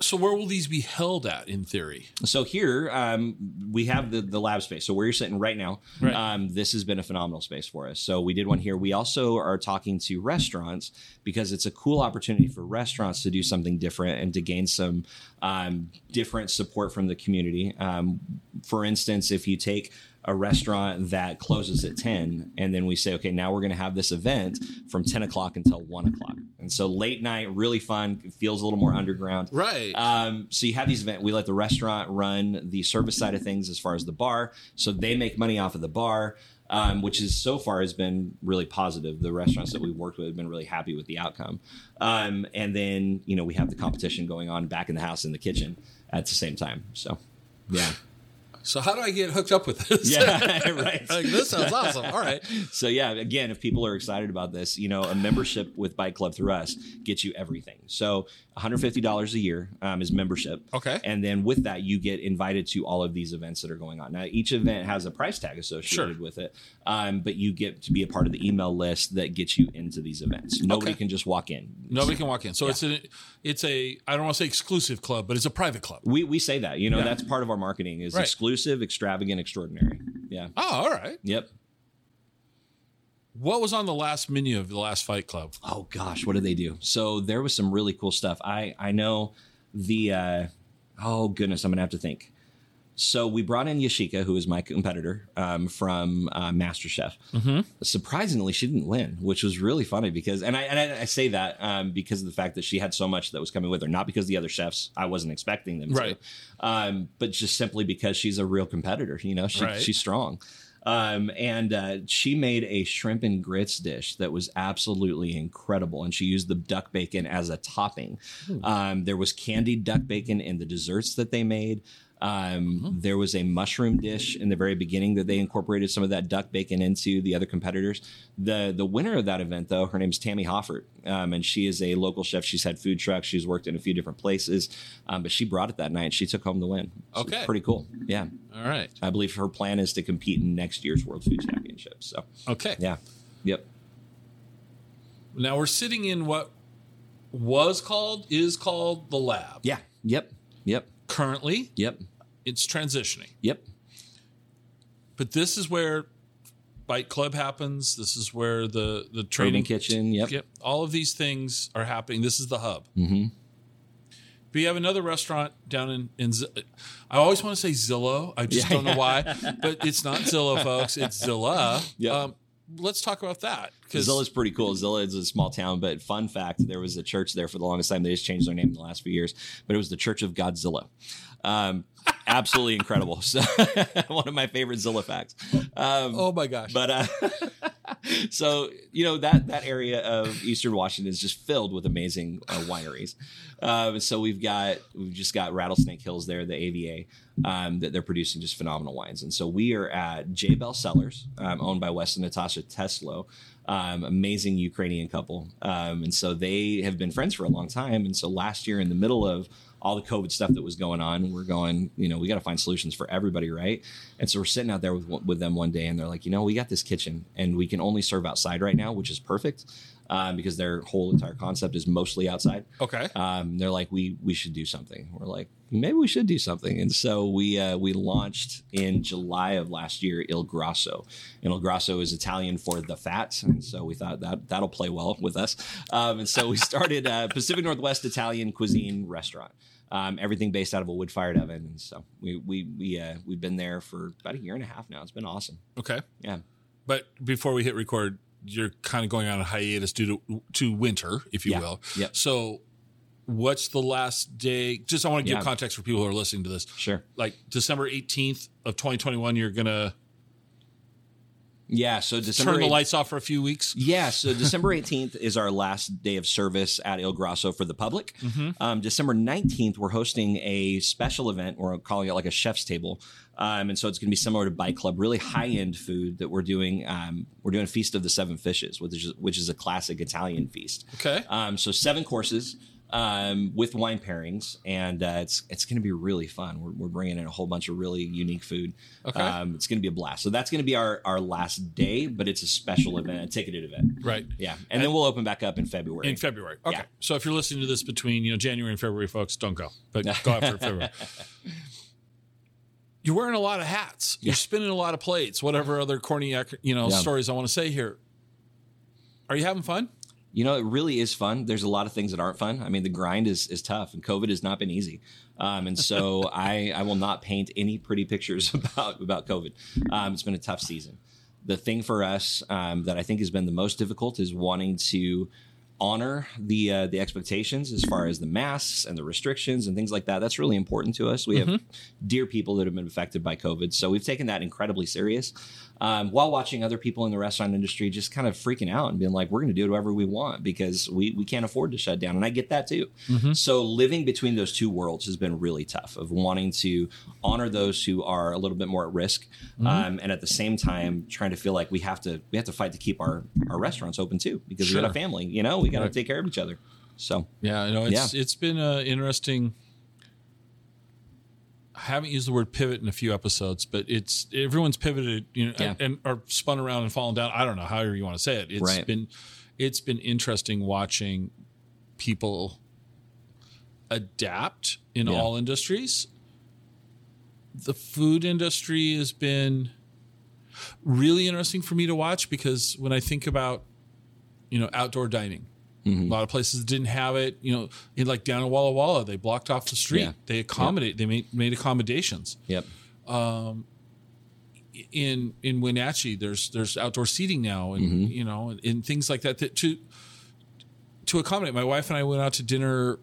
So where will these be held at in theory? So here um, we have the the lab space. So where you're sitting right now, Right. um, this has been a phenomenal space for us. So we did one here. We also are talking to restaurants because it's a cool opportunity for restaurants to do something different and to gain some um, different support from the community. Um, for instance, if you take a restaurant that closes at 10 and then we say okay now we're going to have this event from 10 o'clock until 1 o'clock and so late night really fun feels a little more underground Right. um, so you have these events. We let the restaurant run the service side of things as far as the bar, so they make money off of the bar, um, which is so far has been really positive. The restaurants that we've worked with have been really happy with the outcome. Um, and then you know we have the competition going on back in the house in the kitchen at the same time. So yeah, so how do I get hooked up with this? yeah, right. like this sounds awesome. All right. So yeah, again, if people are excited about this, you know, a membership with Bite Club through us gets you everything. So $150 a year um, is membership. Okay. And then with that, you get invited to all of these events that are going on. Now, each event has a price tag associated Sure. with it, um, but you get to be a part of the email list that gets you into these events. Nobody Okay. can just walk in. Nobody can walk in. So it's a it's a I don't want to say exclusive club, but it's a private club. We, we say that, you know, Yeah. that's part of our marketing is Right. exclusive, extravagant, extraordinary. Yeah. Oh, all right. Yep. What was on the last menu of the last Bite Club? oh gosh, what did they do? So there was some really cool stuff. I I know the uh, oh goodness, I'm gonna have to think. So we brought in Yashika, who is my competitor um, from uh, MasterChef. Surprisingly, she didn't win, which was really funny because, and I and I, I say that um, because of the fact that she had so much that was coming with her, not because the other chefs I wasn't expecting them Right. to, um, but just simply because she's a real competitor. You know, she, Right. she's strong. Um, and uh, she made a shrimp and grits dish that was absolutely incredible. And she used the duck bacon as a topping. Um, there was candied duck bacon in the desserts that they made. Um, There was a mushroom dish in the very beginning that they incorporated some of that duck bacon into the other competitors. The the winner of that event, though, her name's Tammy Hoffert, um, and she is a local chef. She's had food trucks. She's worked in a few different places, um, but she brought it that night. She took home the win. So Okay. pretty cool. Yeah, All right. I believe her plan is to compete in next year's World Food Championships. So Okay. yeah, yep, Now we're sitting in what was called, is called the lab. yeah, yep, yep, Currently, yep, it's transitioning. yep. But this is where Bite Club happens. This is where the the training Training kitchen. Yep. Yep. All of these things are happening. This is the hub. Mm-hmm. But you have another restaurant down in, in Z- I always want to say Zillow. I just Yeah. don't know why. But it's not Zillow, folks. It's Zillah. Yep. Um, let's talk about that. Zillah's pretty cool. Zillah is a small town, but fun fact: there was a church there for the longest time. They just changed their name in the last few years, but it was the Church of Godzilla. Um, absolutely incredible. So one of my favorite Zillah facts. Um, oh my gosh. but uh, so you know that that area of Eastern Washington is just filled with amazing uh, wineries. Um, so we've got we've just got Rattlesnake Hills there, the AVA, um, that they're producing just phenomenal wines. And so we are at J Bell Cellars, um, owned by Wes and Natasha Teslo. Um, amazing Ukrainian couple, um, and so they have been friends for a long time. And so last year, in the middle of all the COVID stuff that was going on, we're going, you know, we got to find solutions for everybody, right? And so we're sitting out there with with them one day, and they're like, you know, we got this kitchen, and we can only serve outside right now, which is perfect um, because their whole entire concept is mostly outside. okay. Um, they're like, we we should do something. We're like, maybe we should do something. And so we uh, we launched in July of last year Il Grasso, and Il Grasso is Italian for the fat, and so we thought that that'll play well with us. Um, and so we started a Pacific Northwest Italian cuisine restaurant. Um, everything based out of a wood fired oven, and so we we we uh, we've been there for about a year and a half now. It's been awesome. Okay. Yeah. But before we hit record, you're kind of going on a hiatus due to to winter, if you Yeah. will. Yep. So, what's the last day? Just I want to give Yeah. context for people who are listening to this. Sure. Like December 18th of 2021, you're gonna Yeah. So December turn the 8th lights off for a few weeks. Yeah, so December 18th is our last day of service at Il Grasso for the public. Um, December 19th, we're hosting a special event. We're calling it like a chef's table. Um, and so it's going to be similar to Bite Club, really high end food that we're doing. Um, we're doing a Feast of the Seven Fishes, which is, which is a classic Italian feast. Okay. Um, so seven courses um, with wine pairings, and uh, it's it's going to be really fun. We're, we're bringing in a whole bunch of really unique food. Okay. Um, it's going to be a blast. So that's going to be our our last day, but it's a special event, a ticketed event. Right. Yeah, and, then we'll open back up in February. In February. Okay. Yeah. So if you're listening to this between you know January and February, folks, don't go, but go after February. You're wearing a lot of hats. You're spinning a lot of plates. Whatever other corny you know Yeah. stories I want to say here. Are you having fun? You know, it really is fun. There's a lot of things that aren't fun. I mean, the grind is is tough, and COVID has not been easy. Um, and so I I will not paint any pretty pictures about about COVID. Um, it's been a tough season. The thing for us um, that I think has been the most difficult is wanting to honor the uh, the expectations as far as the masks and the restrictions and things like that. That's really important to us. We have dear people that have been affected by COVID, so we've taken that incredibly serious. Um, while watching other people in the restaurant industry just kind of freaking out and being like, "We're going to do whatever we want because we we can't afford to shut down," and I get that too. So living between those two worlds has been really tough. Of wanting to honor those who are a little bit more at risk, um, and at the same time trying to feel like we have to we have to fight to keep our our restaurants open too because we got a family. You know, we got to Right. take care of each other. So Yeah, I know it's it's been interesting. I haven't used the word pivot in a few episodes, but it's everyone's pivoted, you know, Yeah. and, or spun around and fallen down. I don't know, however you want to say it. It's Right. been it's been interesting watching people adapt in Yeah. all industries. The food industry has been really interesting for me to watch because when I think about you know outdoor dining, a lot of places didn't have it. You know, in like down in Walla Walla, they blocked off the street. Yeah. They accommodate. They made made accommodations. yep, um, in in Wenatchee, there's there's outdoor seating now, and Mm-hmm. you know, and, and things like that, that to to accommodate. My wife and I went out to dinner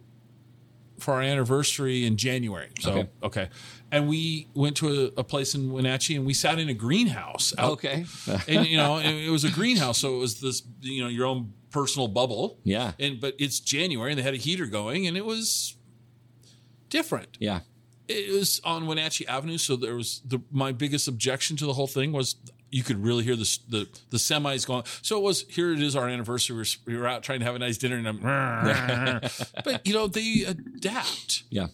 for our anniversary in January. So okay, Okay. and we went to a, a place in Wenatchee, and we sat in a greenhouse. Out, Okay. and you know, and it was a greenhouse, so it was this you know your own personal bubble. Yeah. And but it's January, and they had a heater going, and it was different Yeah. it was on Wenatchee Avenue, so there was the my biggest objection to the whole thing was you could really hear the the, the semis going. So it was here. It is our anniversary. We're, we were out trying to have a nice dinner, and I'm, but you know they adapt. Yeah.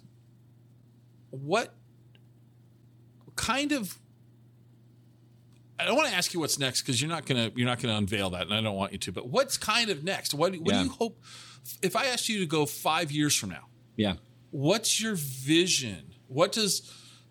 What kind of? I don't want to ask you what's next because you're not gonna you're not gonna unveil that, and I don't want you to. But what's kind of next? What what Yeah. do you hope? If I asked you to go five years from now, Yeah. what's your vision what does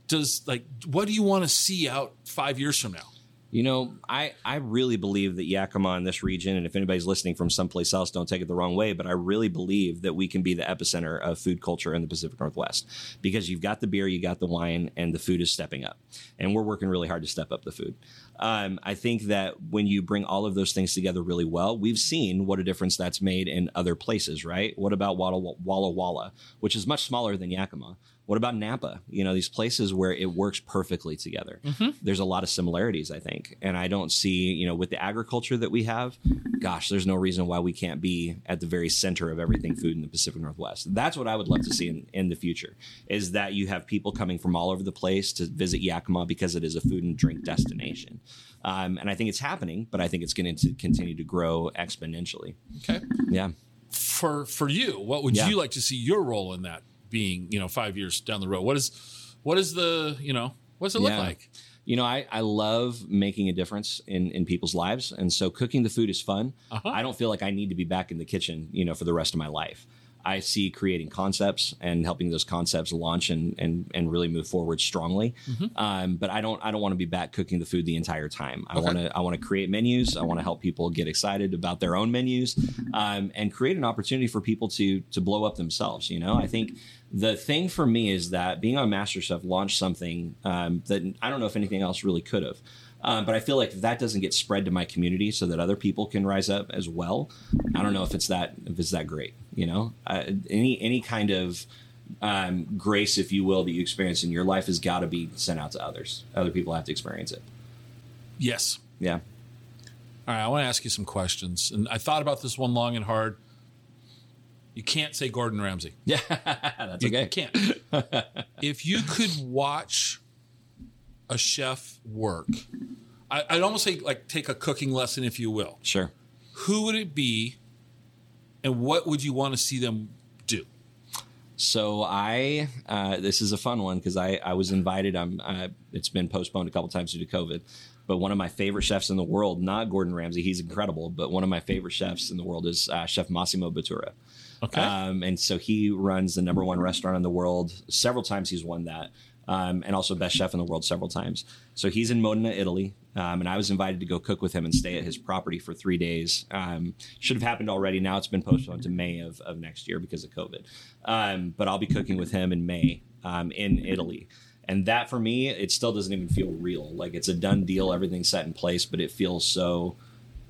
does like what do you want to see out five years from now You know, I, I really believe that Yakima in this region, and if anybody's listening from someplace else, don't take it the wrong way, but I really believe that we can be the epicenter of food culture in the Pacific Northwest because you've got the beer, you got the wine, and the food is stepping up. And we're working really hard to step up the food. Um, I think that when you bring all of those things together really well, we've seen what a difference that's made in other places, right? What about Walla Walla, Walla which is much smaller than Yakima? What about Napa? You know, these places where it works perfectly together. There's a lot of similarities, I think. And I don't see, you know, with the agriculture that we have, gosh, there's no reason why we can't be at the very center of everything food in the Pacific Northwest. That's what I would love to see in, in the future is that you have people coming from all over the place to visit Yakima because it is a food and drink destination. Um, and I think it's happening, but I think it's going to continue to grow exponentially. okay Yeah. for for you what would Yeah. you like to see your role in that being you know five years down the road what is what is the you know what does it look like You know, I, I love making a difference in, in people's lives. And so cooking the food is fun. Uh-huh. I don't feel like I need to be back in the kitchen, you know, for the rest of my life. I see creating concepts and helping those concepts launch and and, and really move forward strongly. Um, but I don't I don't want to be back cooking the food the entire time. I Okay. want to I want to create menus. I want to help people get excited about their own menus um, and create an opportunity for people to to blow up themselves. You know, I think the thing for me is that being on MasterChef launched something um, that I don't know if anything else really could have. Um, but I feel like if that doesn't get spread to my community so that other people can rise up as well, I don't know if it's that if it's that great. You know, uh, any any kind of um, grace, if you will, that you experience in your life has got to be sent out to others. Other people have to experience it. yes Yeah, all right i want to ask you some questions and i thought about this one long and hard you can't say gordon ramsay yeah, that's You okay. You can't. if you could watch a chef work, I, I'd almost say like take a cooking lesson, if you will. Sure. Who would it be, and what would you want to see them do? So I, uh, this is a fun one because I, I was invited. I'm. Uh, it's been postponed a couple times due to COVID, but one of my favorite chefs in the world, not Gordon Ramsay, he's incredible, but one of my favorite chefs in the world is uh, Chef Massimo Bottura. Okay. Um, and so he runs the number one restaurant in the world. Several times he's won that. Um, and also best chef in the world several times. So he's in Modena, Italy. Um, and I was invited to go cook with him and stay at his property for three days. Um, should have happened already. Now it's been postponed to May of, of next year because of COVID. Um, but I'll be cooking with him in May um, in Italy. And that for me, it still doesn't even feel real. Like it's a done deal, everything's set in place, but it feels so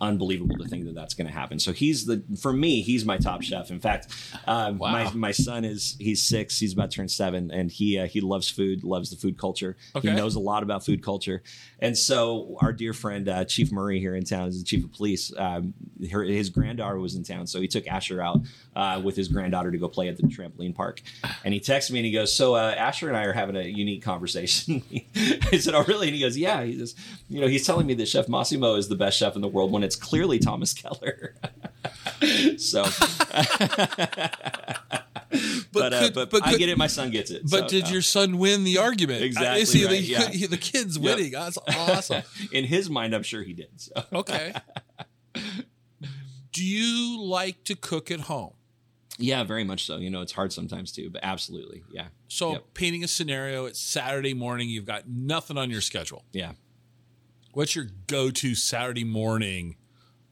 unbelievable to think that that's going to happen. So he's the for me, he's my top chef. In fact, um, Wow. my my son is he's six, he's about to turn seven, and he uh, he loves food, loves the food culture. Okay. He knows a lot about food culture, and so our dear friend uh, Chief Murray here in town is the chief of police. Um, her, his granddaughter was in town, so he took Asher out uh, with his granddaughter to go play at the trampoline park, and he texts me and he goes, "So uh, Asher and I are having a unique conversation." I said, "Oh, really?" And he goes, "Yeah." He says, "You know, he's telling me that Chef Massimo is the best chef in the world when it's clearly Thomas Keller." so, but uh, could- but, but I could- get it. My son gets it. But so, did uh, your son win the argument? Exactly see right, the, yeah. he- the kid's Yep. winning. That's awesome. in his mind, I'm sure he did. So. okay. Do you like to cook at home? Yeah, very much so. You know, it's hard sometimes too, but absolutely, yeah, So, Yep. painting a scenario, it's Saturday morning, you've got nothing on your schedule. yeah. What's your go-to Saturday morning?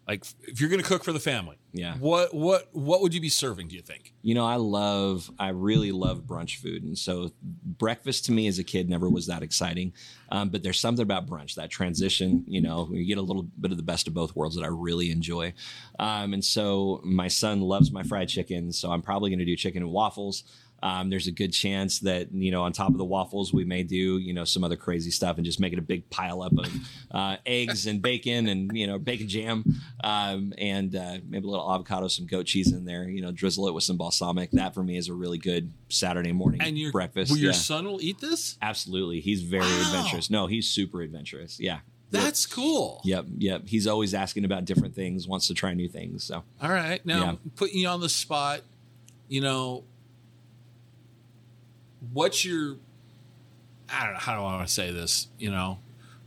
Like if you're going to cook for the family, Yeah. What what what would you be serving? Do you think? You know, I love, I really love brunch food, and so breakfast to me as a kid never was that exciting. Um, but there's something about brunch, that transition, you know, you get a little bit of the best of both worlds that I really enjoy. Um, and so my son loves my fried chicken. So I'm probably going to do chicken and waffles. Um, there's a good chance that you know on top of the waffles we may do you know some other crazy stuff and just make it a big pile up of uh, eggs and bacon and you know bacon jam um, and uh, maybe a little avocado, some goat cheese in there. You know, drizzle it with some balsamic. That for me is a really good Saturday morning And your breakfast. Well, your Yeah. son will eat this. Absolutely, he's very Wow. adventurous. No, he's super adventurous. Yeah. That's cool. Yep, yep. He's always asking about different things, wants to try new things. So All right. Now, Yeah. putting you on the spot, you know, what's your, I don't know, how do I want to say this? You know,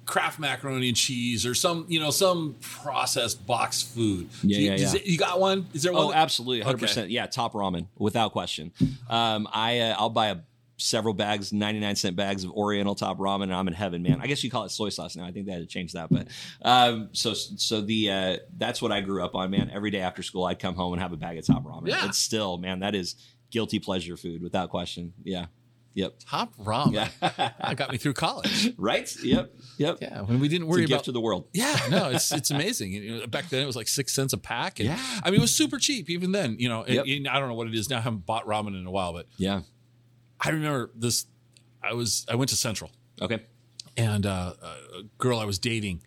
Kraft macaroni and cheese or some, you know, some processed box food. Yeah, you, yeah, yeah. it- you got one? Is there one? Oh, that- absolutely, hundred Okay. percent. Yeah, top ramen without question. Um, I uh, I'll buy a several bags, ninety nine cent bags of Oriental top ramen, and I'm in heaven, man. I guess you call it soy sauce now. I think they had to change that, but um, so so the uh, that's what I grew up on, man. Every day after school, I'd come home and have a bag of top ramen. Yeah. It's still, man, that is guilty pleasure food without question. Yeah, yep, Top ramen. yeah, That got me through college. right, yep, yep. Yeah, when we didn't It's worry a gift about to the world. Yeah, no, it's it's amazing. You know, back then it was like six cents a pack. And, Yeah. I mean it was super cheap even then. You know, and- Yep. and I don't know what it is now. I haven't bought ramen in a while, but Yeah. I remember this. I was I went to Central, Okay. and uh, a girl I was dating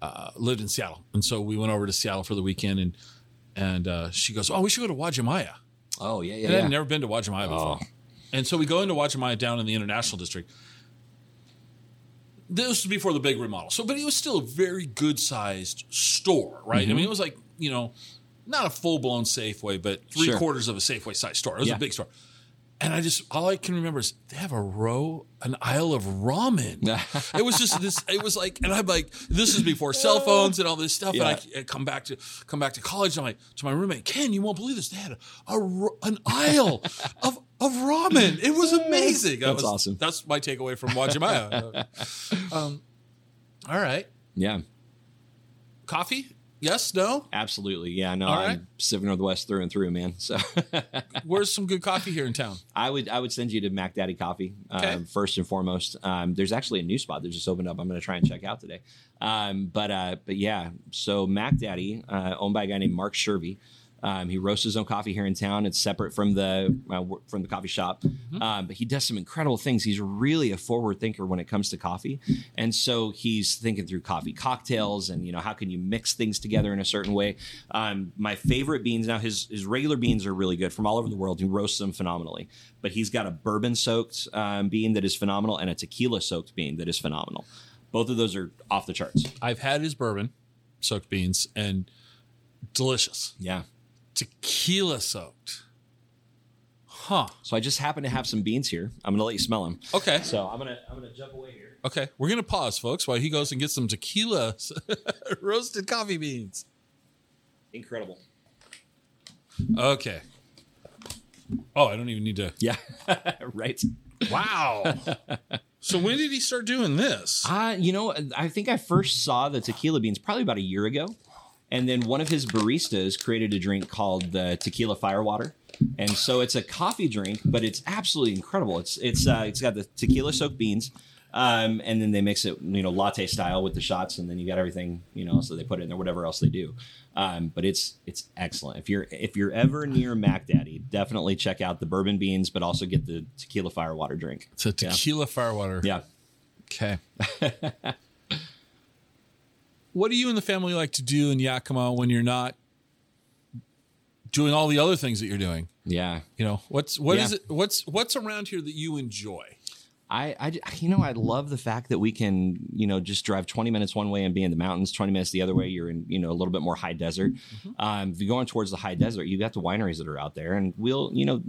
uh, lived in Seattle, and so we went over to Seattle for the weekend, and and uh, she goes, "Oh, we should go to Uwajimaya." Oh yeah, yeah. And yeah. I'd never been to Uwajimaya before. Oh. And so we go into Uwajimaya down in the International District. This was before the big remodel. So, but it was still a very good sized store, right? Mm-hmm. I mean, it was like, you know, not a full blown Safeway, but three Sure. quarters of a Safeway size store. It was Yeah. a big store. And I just, all I can remember is they have a row, an aisle of ramen. it was just this, it was like, and I'm like, this is before cell phones and all this stuff. Yeah. And I, I come back to, come back to college. And I'm like, to my roommate, Ken, you won't believe this. They had a, a an aisle of, of ramen. It was amazing. That That's was- awesome. That's my takeaway from Uwajimaya. um, all right. yeah. Coffee? Yes? No? Absolutely. Yeah. No, All I'm right. Pacific Northwest through and through, man. So Where's some good coffee here in town? I would I would send you to Mac Daddy Coffee Okay. um, first and foremost. Um, there's actually a new spot that just opened up. I'm going to try and check out today. Um, but uh, but yeah, so Mac Daddy, uh, owned by a guy named Mark Shervy. Um, he roasts his own coffee here in town. It's separate from the uh, from the coffee shop, um, but he does some incredible things. He's really a forward thinker when it comes to coffee, and so he's thinking through coffee cocktails and you know how can you mix things together in a certain way. Um, my favorite beans now his his regular beans are really good from all over the world. He roasts them phenomenally, but he's got a bourbon soaked um, bean that is phenomenal and a tequila soaked bean that is phenomenal. Both of those are off the charts. I've had his bourbon, soaked beans, and delicious. Yeah. Tequila soaked. Huh. So I just happen to have some beans here. I'm gonna let you smell them. Okay. So I'm gonna I'm gonna jump away here. Okay. We're going to pause, folks, while he goes and gets some tequila roasted coffee beans. Incredible. Okay. Oh, I don't even need to. Yeah. right. Wow. so when did he start doing this? Uh, you know, I think I first saw the tequila beans probably about a year ago. And then one of his baristas created a drink called the tequila firewater. And so it's a coffee drink, but it's absolutely incredible. It's it's uh, it's got the tequila soaked beans, um, and then they mix it, you know, latte style with the shots, and then you got everything, you know, so they put it in there, whatever else they do. Um, but it's it's excellent. If you're if you're ever near Mac Daddy, definitely check out the bourbon beans, but also get the tequila firewater drink. It's a tequila firewater. Yeah. Okay. what do you and the family like to do in Yakima when you're not doing all the other things that you're doing? Yeah. You know, what's what is Yeah. it? What's what's around here that you enjoy? I, I, you know, I love the fact that we can, you know, just drive 20 minutes one way and be in the mountains, 20 minutes the other way. You're in, you know, a little bit more high desert. Um, if you're going towards the high desert, you got the wineries that are out there, and we'll, you know,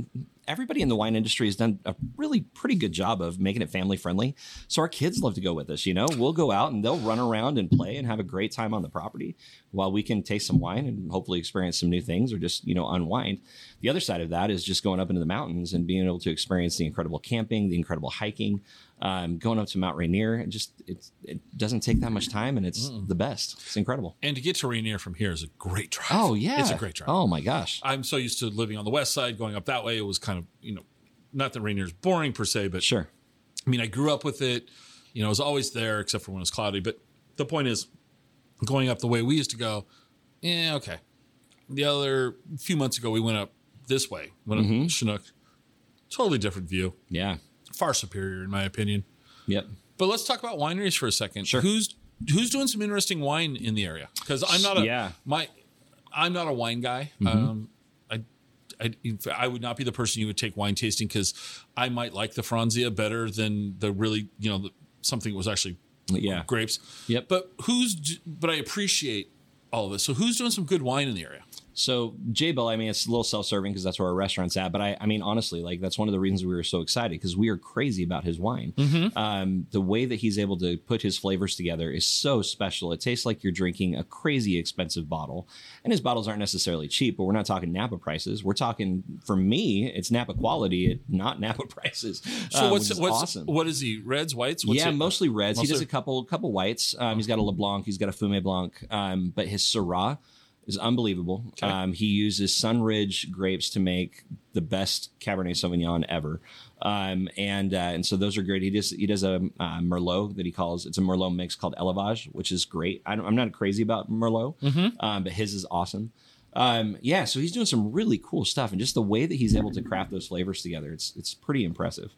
everybody in the wine industry has done a really pretty good job of making it family friendly. So our kids love to go with us. You know, we'll go out and they'll run around and play and have a great time on the property while we can taste some wine and hopefully experience some new things or just, you know, unwind. The other side of that is just going up into the mountains and being able to experience the incredible camping, the incredible hiking, um, going up to Mount Rainier. It just it's, it doesn't take that much time and it's the best. It's incredible. And to get to Rainier from here is a great drive. Oh yeah, it's a great drive. Oh my gosh. I'm so used to living on the west side, going up that way. It was kind of you know, not that Rainier's boring per se, but Sure. I mean, I grew up with it. You know, it was always there except for when it was cloudy. But the point is, going up the way we used to go, yeah, okay. The other few months ago, we went up this way, went up Chinook. Totally different view, Yeah. Far superior in my opinion. Yep. But let's talk about wineries for a second. Sure. Who's who's doing some interesting wine in the area? Because I'm not a Yeah. my I'm not a wine guy. Um, I, I I would not be the person you would take wine tasting because I might like the Franzia better than the really you know the, something that was actually Yeah. grapes. Yep. But who's but I appreciate all of this. So who's doing some good wine in the area? So J Bill, I mean, it's a little self-serving because that's where our restaurant's at. But I, I mean, honestly, like that's one of the reasons we were so excited because we are crazy about his wine. Um, the way that he's able to put his flavors together is so special. It tastes like you're drinking a crazy expensive bottle, and his bottles aren't necessarily cheap. But we're not talking Napa prices. We're talking, for me, it's Napa quality, not Napa prices. So uh, what's is what's awesome. what is he? Reds, whites? What's yeah, it? mostly reds. he does a couple couple whites. Um, he's got a LeBlanc. He's got a Fume Blanc. Um, but his Syrah is unbelievable. Okay. Um, he uses Sunridge grapes to make the best Cabernet Sauvignon ever. Um, and uh, and so those are great. He does he does a uh, Merlot that he calls it's a Merlot mix called Elevage, which is great. I don't, I'm not crazy about Merlot, um, but his is awesome. Um, yeah, so he's doing some really cool stuff, and just the way that he's able to craft those flavors together, it's it's pretty impressive.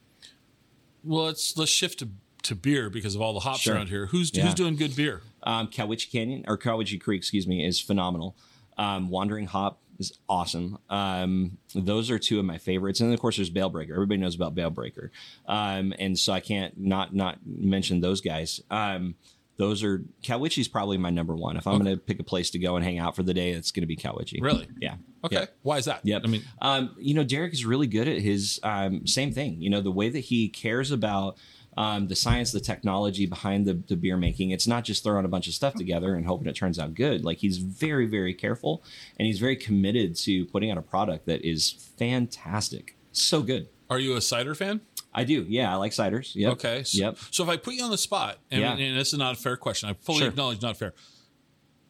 Well, let's let's shift to, to beer because of all the hops Sure. around here. Who's Yeah. who's doing good beer? Um, Cowiche Canyon or Cowiche Creek, excuse me, is phenomenal. Um, Wandering Hop is awesome. Um, those are two of my favorites, and then of course, there's Bale Breaker. Everybody knows about Bale Breaker, um, and so I can't not not mention those guys. Um, those are Cowiche's probably my number one. If I'm going to pick a place to go and hang out for the day, it's going to be Cowiche. Really? Yeah. Okay, Yep. why is that? Yep. I mean, um, you know, Derek is really good at his um, same thing. You know, the way that he cares about um, the science, the technology behind the, the beer making. It's not just throwing a bunch of stuff together and hoping it turns out good. Like he's very, very careful and he's very committed to putting out a product that is fantastic. So good. are you a cider fan? I do. Yeah, I like ciders. Yep. Okay. So, Yep. So if I put you on the spot, and, Yeah. and this is not a fair question, I fully Sure. acknowledge not fair.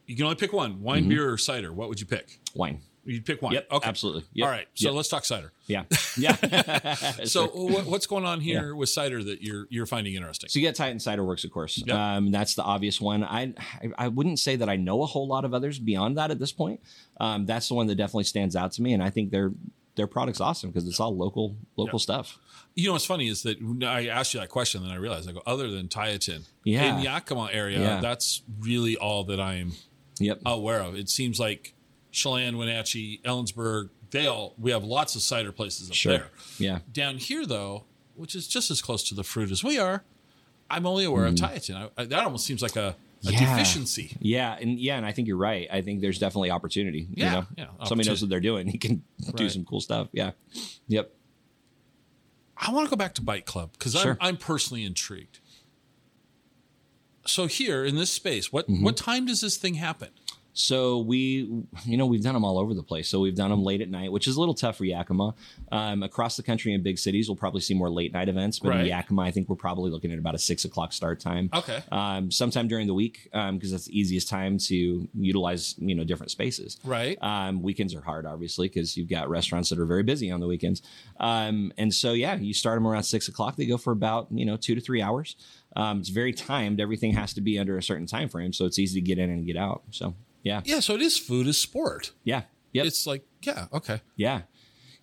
You can only pick one: wine, beer, or cider. What would you pick? Wine. You'd pick one. Yep. Okay. Absolutely. Yep. All right. So Yep. let's talk cider. Yeah. Yeah. So what, what's going on here with cider that you're you're finding interesting? So you got Tieton Cider Works, of course. Yep. Um, that's the obvious one. I I wouldn't say that I know a whole lot of others beyond that at this point. Um, that's the one that definitely stands out to me, and I think their their product's awesome because it's all local local stuff. You know what's funny is that I asked you that question, then I realized I go other than Tieton Yeah. in Yakima area. Yeah. That's really all that I'm Yep. aware of. It seems like Chelan, Wenatchee, Ellensburg, all we have lots of cider places up Sure. there. Yeah. Down here, though, which is just as close to the fruit as we are, I'm only aware of Tieton. I, I, that almost seems like a, a Mm. Yeah. deficiency. Yeah, and yeah, and I think you're right. I think there's definitely opportunity. Yeah, you know? yeah, Somebody knows what they're doing. He can do some cool stuff. Yeah. Yep. I want to go back to Bite Club because Sure. I'm, I'm personally intrigued. So here in this space, what Mm-hmm. what time does this thing happen? So we, you know, we've done them all over the place. So we've done them late at night, which is a little tough for Yakima. Um, across the country in big cities, we'll probably see more late night events. But Right. in Yakima, I think we're probably looking at about a six o'clock start time. Okay. Um, sometime during the week, because that's the easiest time to utilize, you know, different spaces. Right. Um, weekends are hard, obviously, because you've got restaurants that are very busy on the weekends. Um, and so, yeah, you start them around six o'clock. They go for about you know two to three hours. Um, it's very timed. Everything has to be under a certain time frame, so it's easy to get in and get out. So, yeah, Yeah, so it is food is sport. yeah, yep, It's like, yeah, okay. yeah.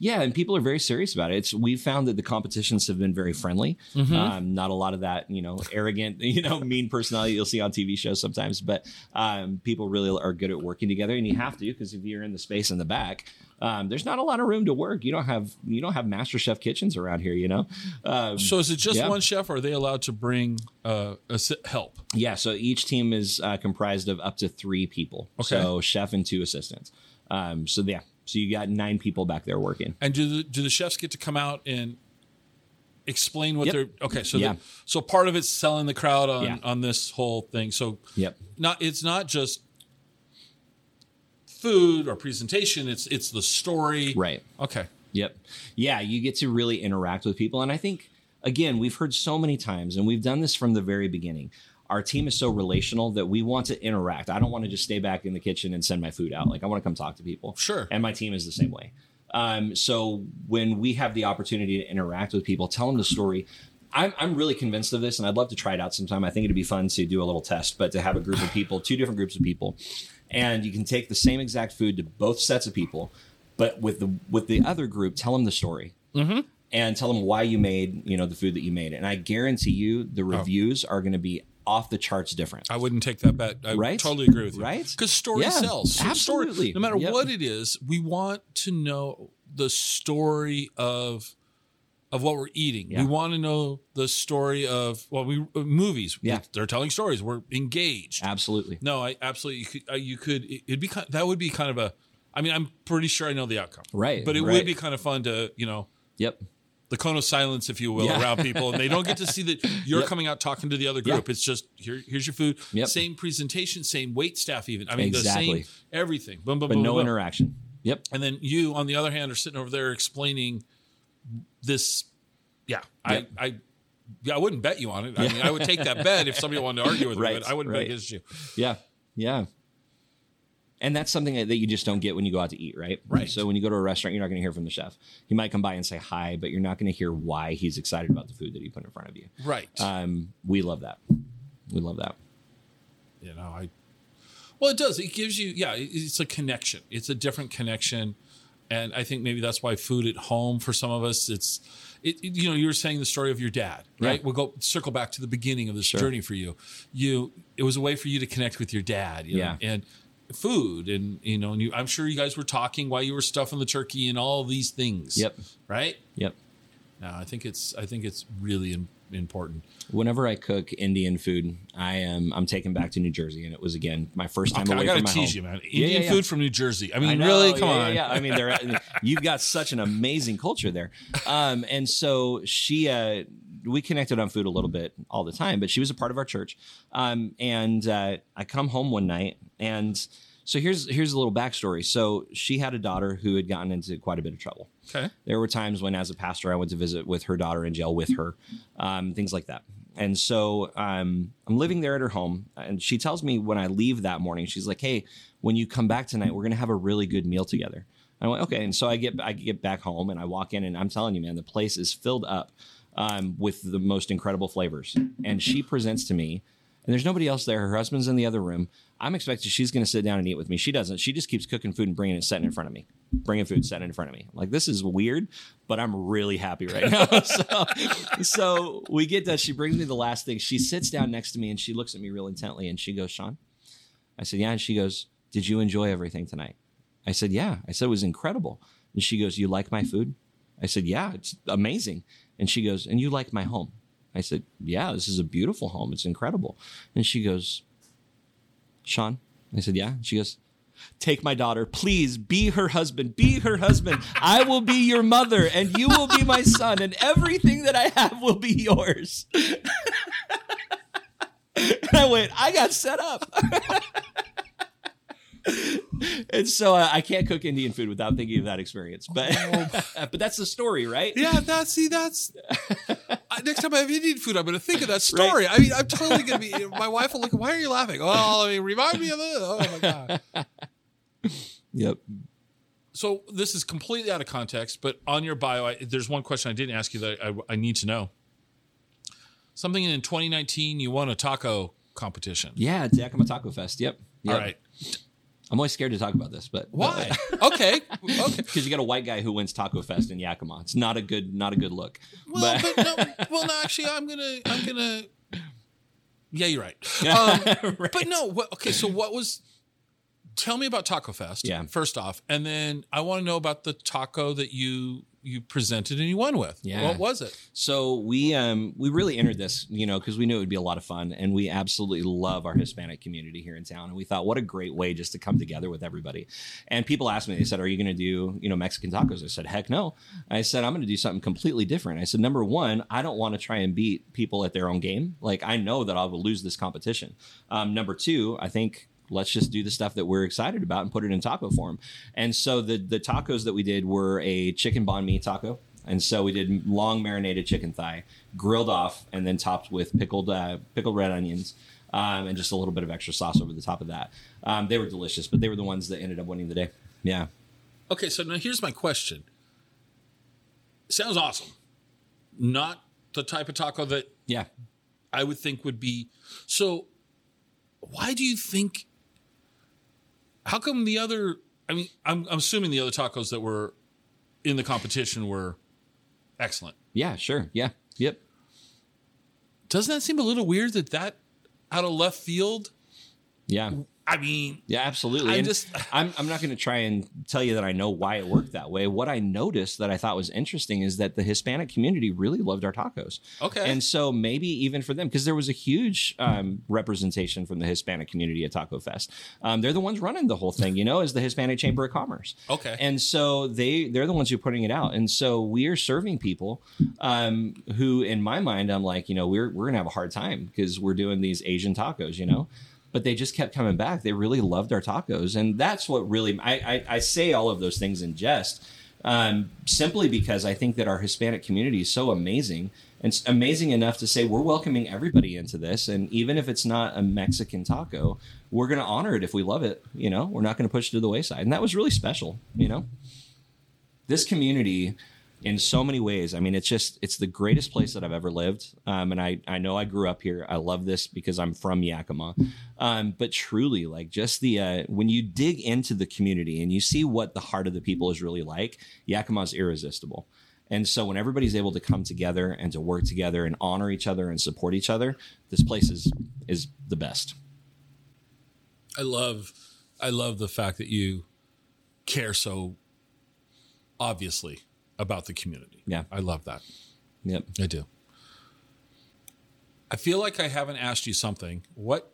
Yeah, and people are very serious about it. It's we've found that the competitions have been very friendly. Um, not a lot of that, you know, arrogant, you know, mean personality you'll see on TV shows sometimes. But um, people really are good at working together, and you have to because if you're in the space in the back, um, there's not a lot of room to work. You don't have you don't have Master Chef kitchens around here, you know. Um, So is it just Yeah. one chef or are they allowed to bring uh, help? yeah, so each team is uh, comprised of up to three people. Okay. So chef and two assistants. Um, so yeah, so you got nine people back there working. And do the, do the chefs get to come out and explain what Yep. they're okay? So Yeah. the, so part of it's selling the crowd on Yeah. on this whole thing. So Yep. not it's not just food or presentation. It's it's the story. Right. Okay. Yep. Yeah, you get to really interact with people. And I think, again, we've heard so many times, and we've done this from the very beginning. Our team is so relational that we want to interact. I don't want to just stay back in the kitchen and send my food out. Like, I want to come talk to people. Sure. And my team is the same way. Um, so when we have the opportunity to interact with people, tell them the story, I'm, I'm really convinced of this and I'd love to try it out sometime. I think it'd be fun to do a little test, but to have a group of people, two different groups of people, and you can take the same exact food to both sets of people, but with the with the other group, tell them the story. And tell them why you made, you know, the food that you made. And I guarantee you the reviews are going to be off the charts different. I wouldn't take that bet. I Right? totally agree with you. Right? Because story Yeah, sells. So story- absolutely. no matter Yep. what it is, we want to know the story of of what we're eating. Yeah. We want to know the story of well, we uh, movies. Yeah. they're telling stories. We're engaged. Absolutely. No, I absolutely. You could. Uh, you could it- it'd be kind, that would be kind of a. I mean, I'm pretty sure I know the outcome. Right, But it right. would be kind of fun to you know Yep. The cone of silence, if you will, Yeah. around people, and they don't get to see that you're Yep. coming out talking to the other group. It's just here, here's your food, Yep. same presentation, same wait staff, even. I mean, Exactly. the same everything. Boom, boom, But boom, no boom, interaction. Yep. And then you, on the other hand, are sitting over there explaining this. Yeah, Yep. I, I, yeah, I wouldn't bet you on it. I mean, I would take that bet if somebody wanted to argue with Right, me, but I wouldn't bet right. against you. Yeah. Yeah. And that's something that you just don't get when you go out to eat, right? Right. So when you go to a restaurant, you're not going to hear from the chef. He might come by and say hi, but you're not going to hear why he's excited about the food that he put in front of you. Right. Um, we love that. We love that. you know i well it does it gives you yeah it's a connection it's a different connection and i think maybe that's why food at home for some of us it's it, it- you know you were saying the story of your dad right Yeah. we'll go circle back to the beginning of this Sure. journey for you you it was a way for you to connect with your dad you know, Yeah. and food and you know and you, i'm sure you guys were talking while you were stuffing the turkey and all these things Yep. right Yep. no i think it's i think it's really important Whenever I cook Indian food, I am I'm taken back to New Jersey, and it was again my first time Okay, away i gotta from my tease home. you man indian yeah, yeah. food from new jersey i mean I know, really come yeah, yeah, on Yeah, I mean, you've got such an amazing culture there. Um, and so she, uh, we connected on food a little bit all the time, but she was a part of our church. Um, and uh, I come home one night, and so here's here's a little backstory. So she had a daughter who had gotten into quite a bit of trouble. okay There were times when, as a pastor, I went to visit with her daughter in jail with her, um, things like that. And so um, I'm living there at her home, and she tells me when I leave that morning, she's like, "Hey, when you come back tonight, we're gonna have a really good meal together." I went, "Okay." And so I get I get back home, and I walk in, and I'm telling you, man, the place is filled up um, with the most incredible flavors. And she presents to me, and there's nobody else there. Her husband's in the other room. I'm expecting she's going to sit down and eat with me. She doesn't. She just keeps cooking food and bringing it, setting in front of me, bringing food, setting in front of me. I'm like this is weird, but I'm really happy right now. so, so we get done. She brings me the last thing. She sits down next to me and she looks at me real intently and she goes, "Sean," I said, "Yeah," and she goes, "Did you enjoy everything tonight?" I said, "Yeah." I said it was incredible, and she goes, "You like my food?" I said, "Yeah, it's amazing." And she goes, "And you like my home?" I said, "Yeah, this is a beautiful home. It's incredible." And she goes, "Sean," I said, "Yeah." She goes, "Take my daughter, please. Be her husband. Be her husband. I will be your mother, and you will be my son, and everything that I have will be yours." and I went, "I got set up." and so uh, I can't cook Indian food without thinking of that experience. But but that's the story, right? Yeah, that's see, that's next time I have Indian food, I'm going to think of that story. I mean, I'm totally going to be. My wife will look. Why are you laughing? Well, I mean, remind me of this. Oh my god. Yep. So this is completely out of context, but on your bio, I, there's one question I didn't ask you that I, I need to know. Something in 2019, you won a taco competition. Yeah, it's Yakima Taco Fest. Yep. yep. All right. I'm always scared to talk about this, but Why? okay. Okay. Because you got a white guy who wins Taco Fest in Yakima. It's not a good, not a good look. Well, but, but no, well, no, actually, I'm gonna, I'm gonna. Yeah, you're right. Um, But no, what, okay. So what was? Tell me about Taco Fest. Yeah. First off, and then I want to know about the taco that you you presented and you won with. Yeah. What was it? So we um we really entered this, you know, because we knew it would be a lot of fun, and we absolutely love our Hispanic community here in town. And we thought, what a great way just to come together with everybody. And people asked me, they said, "Are you going to do you know Mexican tacos?" I said, "Heck no." I said, "I'm going to do something completely different." I said, "Number one, I don't want to try and beat people at their own game. Like I know that I will lose this competition. Um, number two, I think." Let's just do the stuff that we're excited about and put it in taco form. And so the the tacos that we did were a chicken banh mi taco, and so we did long marinated chicken thigh, grilled off, and then topped with pickled uh, pickled red onions, um, and just a little bit of extra sauce over the top of that. Um, they were delicious, but they were the ones that ended up winning the day. Yeah, Okay, so now here's my question. Sounds awesome. Not the type of taco that Yeah. I would think would be. So, why do you think? How come the other? I mean, I'm, I'm assuming the other tacos that were in the competition were excellent. Yeah, sure. Yeah. Yep. Doesn't that seem a little weird that that out of left field? Yeah. I mean, Yeah, absolutely. I'm just- I'm I'm not going to try and tell you that I know why it worked that way. What I noticed that I thought was interesting is that the Hispanic community really loved our tacos. Okay. And so maybe even for them, because there was a huge um, representation from the Hispanic community at Taco Fest. Um, they're the ones running the whole thing, you know, as the Hispanic Chamber of Commerce. Okay. And so they they're the ones who are putting it out. And so we are serving people um, who, in my mind, I'm like, you know, we're we're gonna have a hard time because we're doing these Asian tacos, you know. But they just kept coming back. They really loved our tacos, and that's what really I I, I say all of those things in jest, um, simply because I think that our Hispanic community is so amazing. And it's amazing enough to say we're welcoming everybody into this, and even if it's not a Mexican taco, we're going to honor it if we love it. You know, we're not going to push it to the wayside, and that was really special. You know, this community in so many ways. I mean, it's just it's the greatest place that I've ever lived. Um, and I I know I grew up here. I love this because I'm from Yakima. Um, but truly, like just the uh, when you dig into the community and you see what the heart of the people is really like, Yakima is irresistible. And so when everybody's able to come together and to work together and honor each other and support each other, this place is is the best. I love, I love the fact that you care so obviously about the community. Yeah. I love that. Yep. I do. I feel like I haven't asked you something. What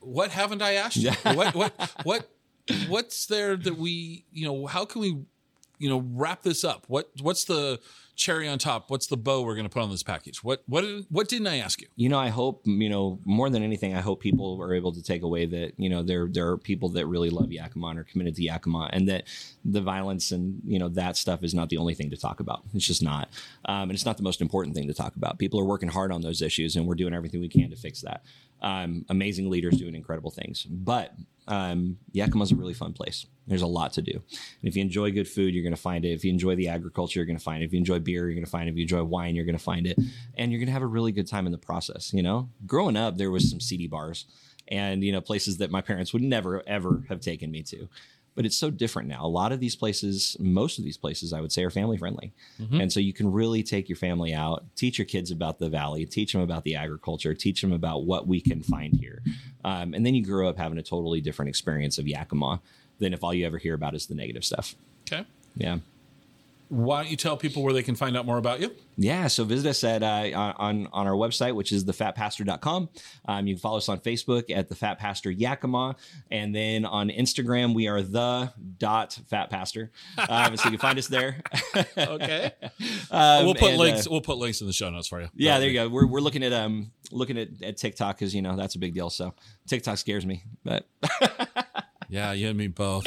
what haven't I asked you? what what what what's there that we, you know, how can we, you know, wrap this up? What what's the cherry on top? What's the bow we're going to put on this package? What what what didn't I ask you? you know, I hope you know more than anything. I hope people are able to take away that you know there there are people that really love Yakima and are committed to Yakima, and that the violence and you know that stuff is not the only thing to talk about. It's just not, um, and it's not the most important thing to talk about. People are working hard on those issues, and we're doing everything we can to fix that. Um, amazing leaders doing incredible things, but um, Yakima's a really fun place. There's a lot to do. And if you enjoy good food, you're going to find it. If you enjoy the agriculture, you're going to find it. If you enjoy beer, you're going to find it. If you enjoy wine, you're going to find it. And you're going to have a really good time in the process. You know, growing up, there was some CD bars and, you know, places that my parents would never, ever have taken me to. But it's so different now. A lot of these places, most of these places, I would say, are family friendly. And so you can really take your family out, teach your kids about the valley, teach them about the agriculture, teach them about what we can find here. Um, and then you grow up having a totally different experience of Yakima than if all you ever hear about is the negative stuff. Okay. Yeah. Why don't you tell people where they can find out more about you? Yeah, so visit us at uh, on on our website, which is thefatpastor.com. Um, you can follow us on Facebook at the Fat Pastor Yakima, and then on Instagram we are the dot Fat Pastor. Um, so you can find us there. Okay. Um, we'll put and, links. uh, we'll put links in the show notes for you. yeah, there you go. We're, we're looking at um looking at, at TikTok because you know that's a big deal. So TikTok scares me, but Yeah, you and me both.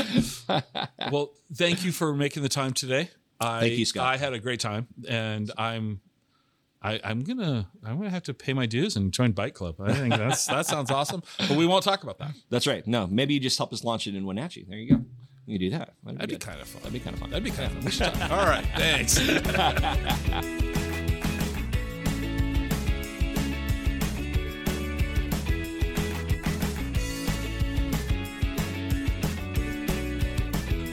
well, thank you for making the time today. I, Thank you, Scott. I had a great time, and I'm, I, I'm gonna, I'm gonna have to pay my dues and join Bite Club. I think that's that sounds awesome. But we won't talk about that. that's right. No, maybe you just help us launch it in Wenatchee. There you go. You can do that. That'd be good. kind of fun. That'd be kind of fun. That'd be kind of fun. We should talk. All right, thanks.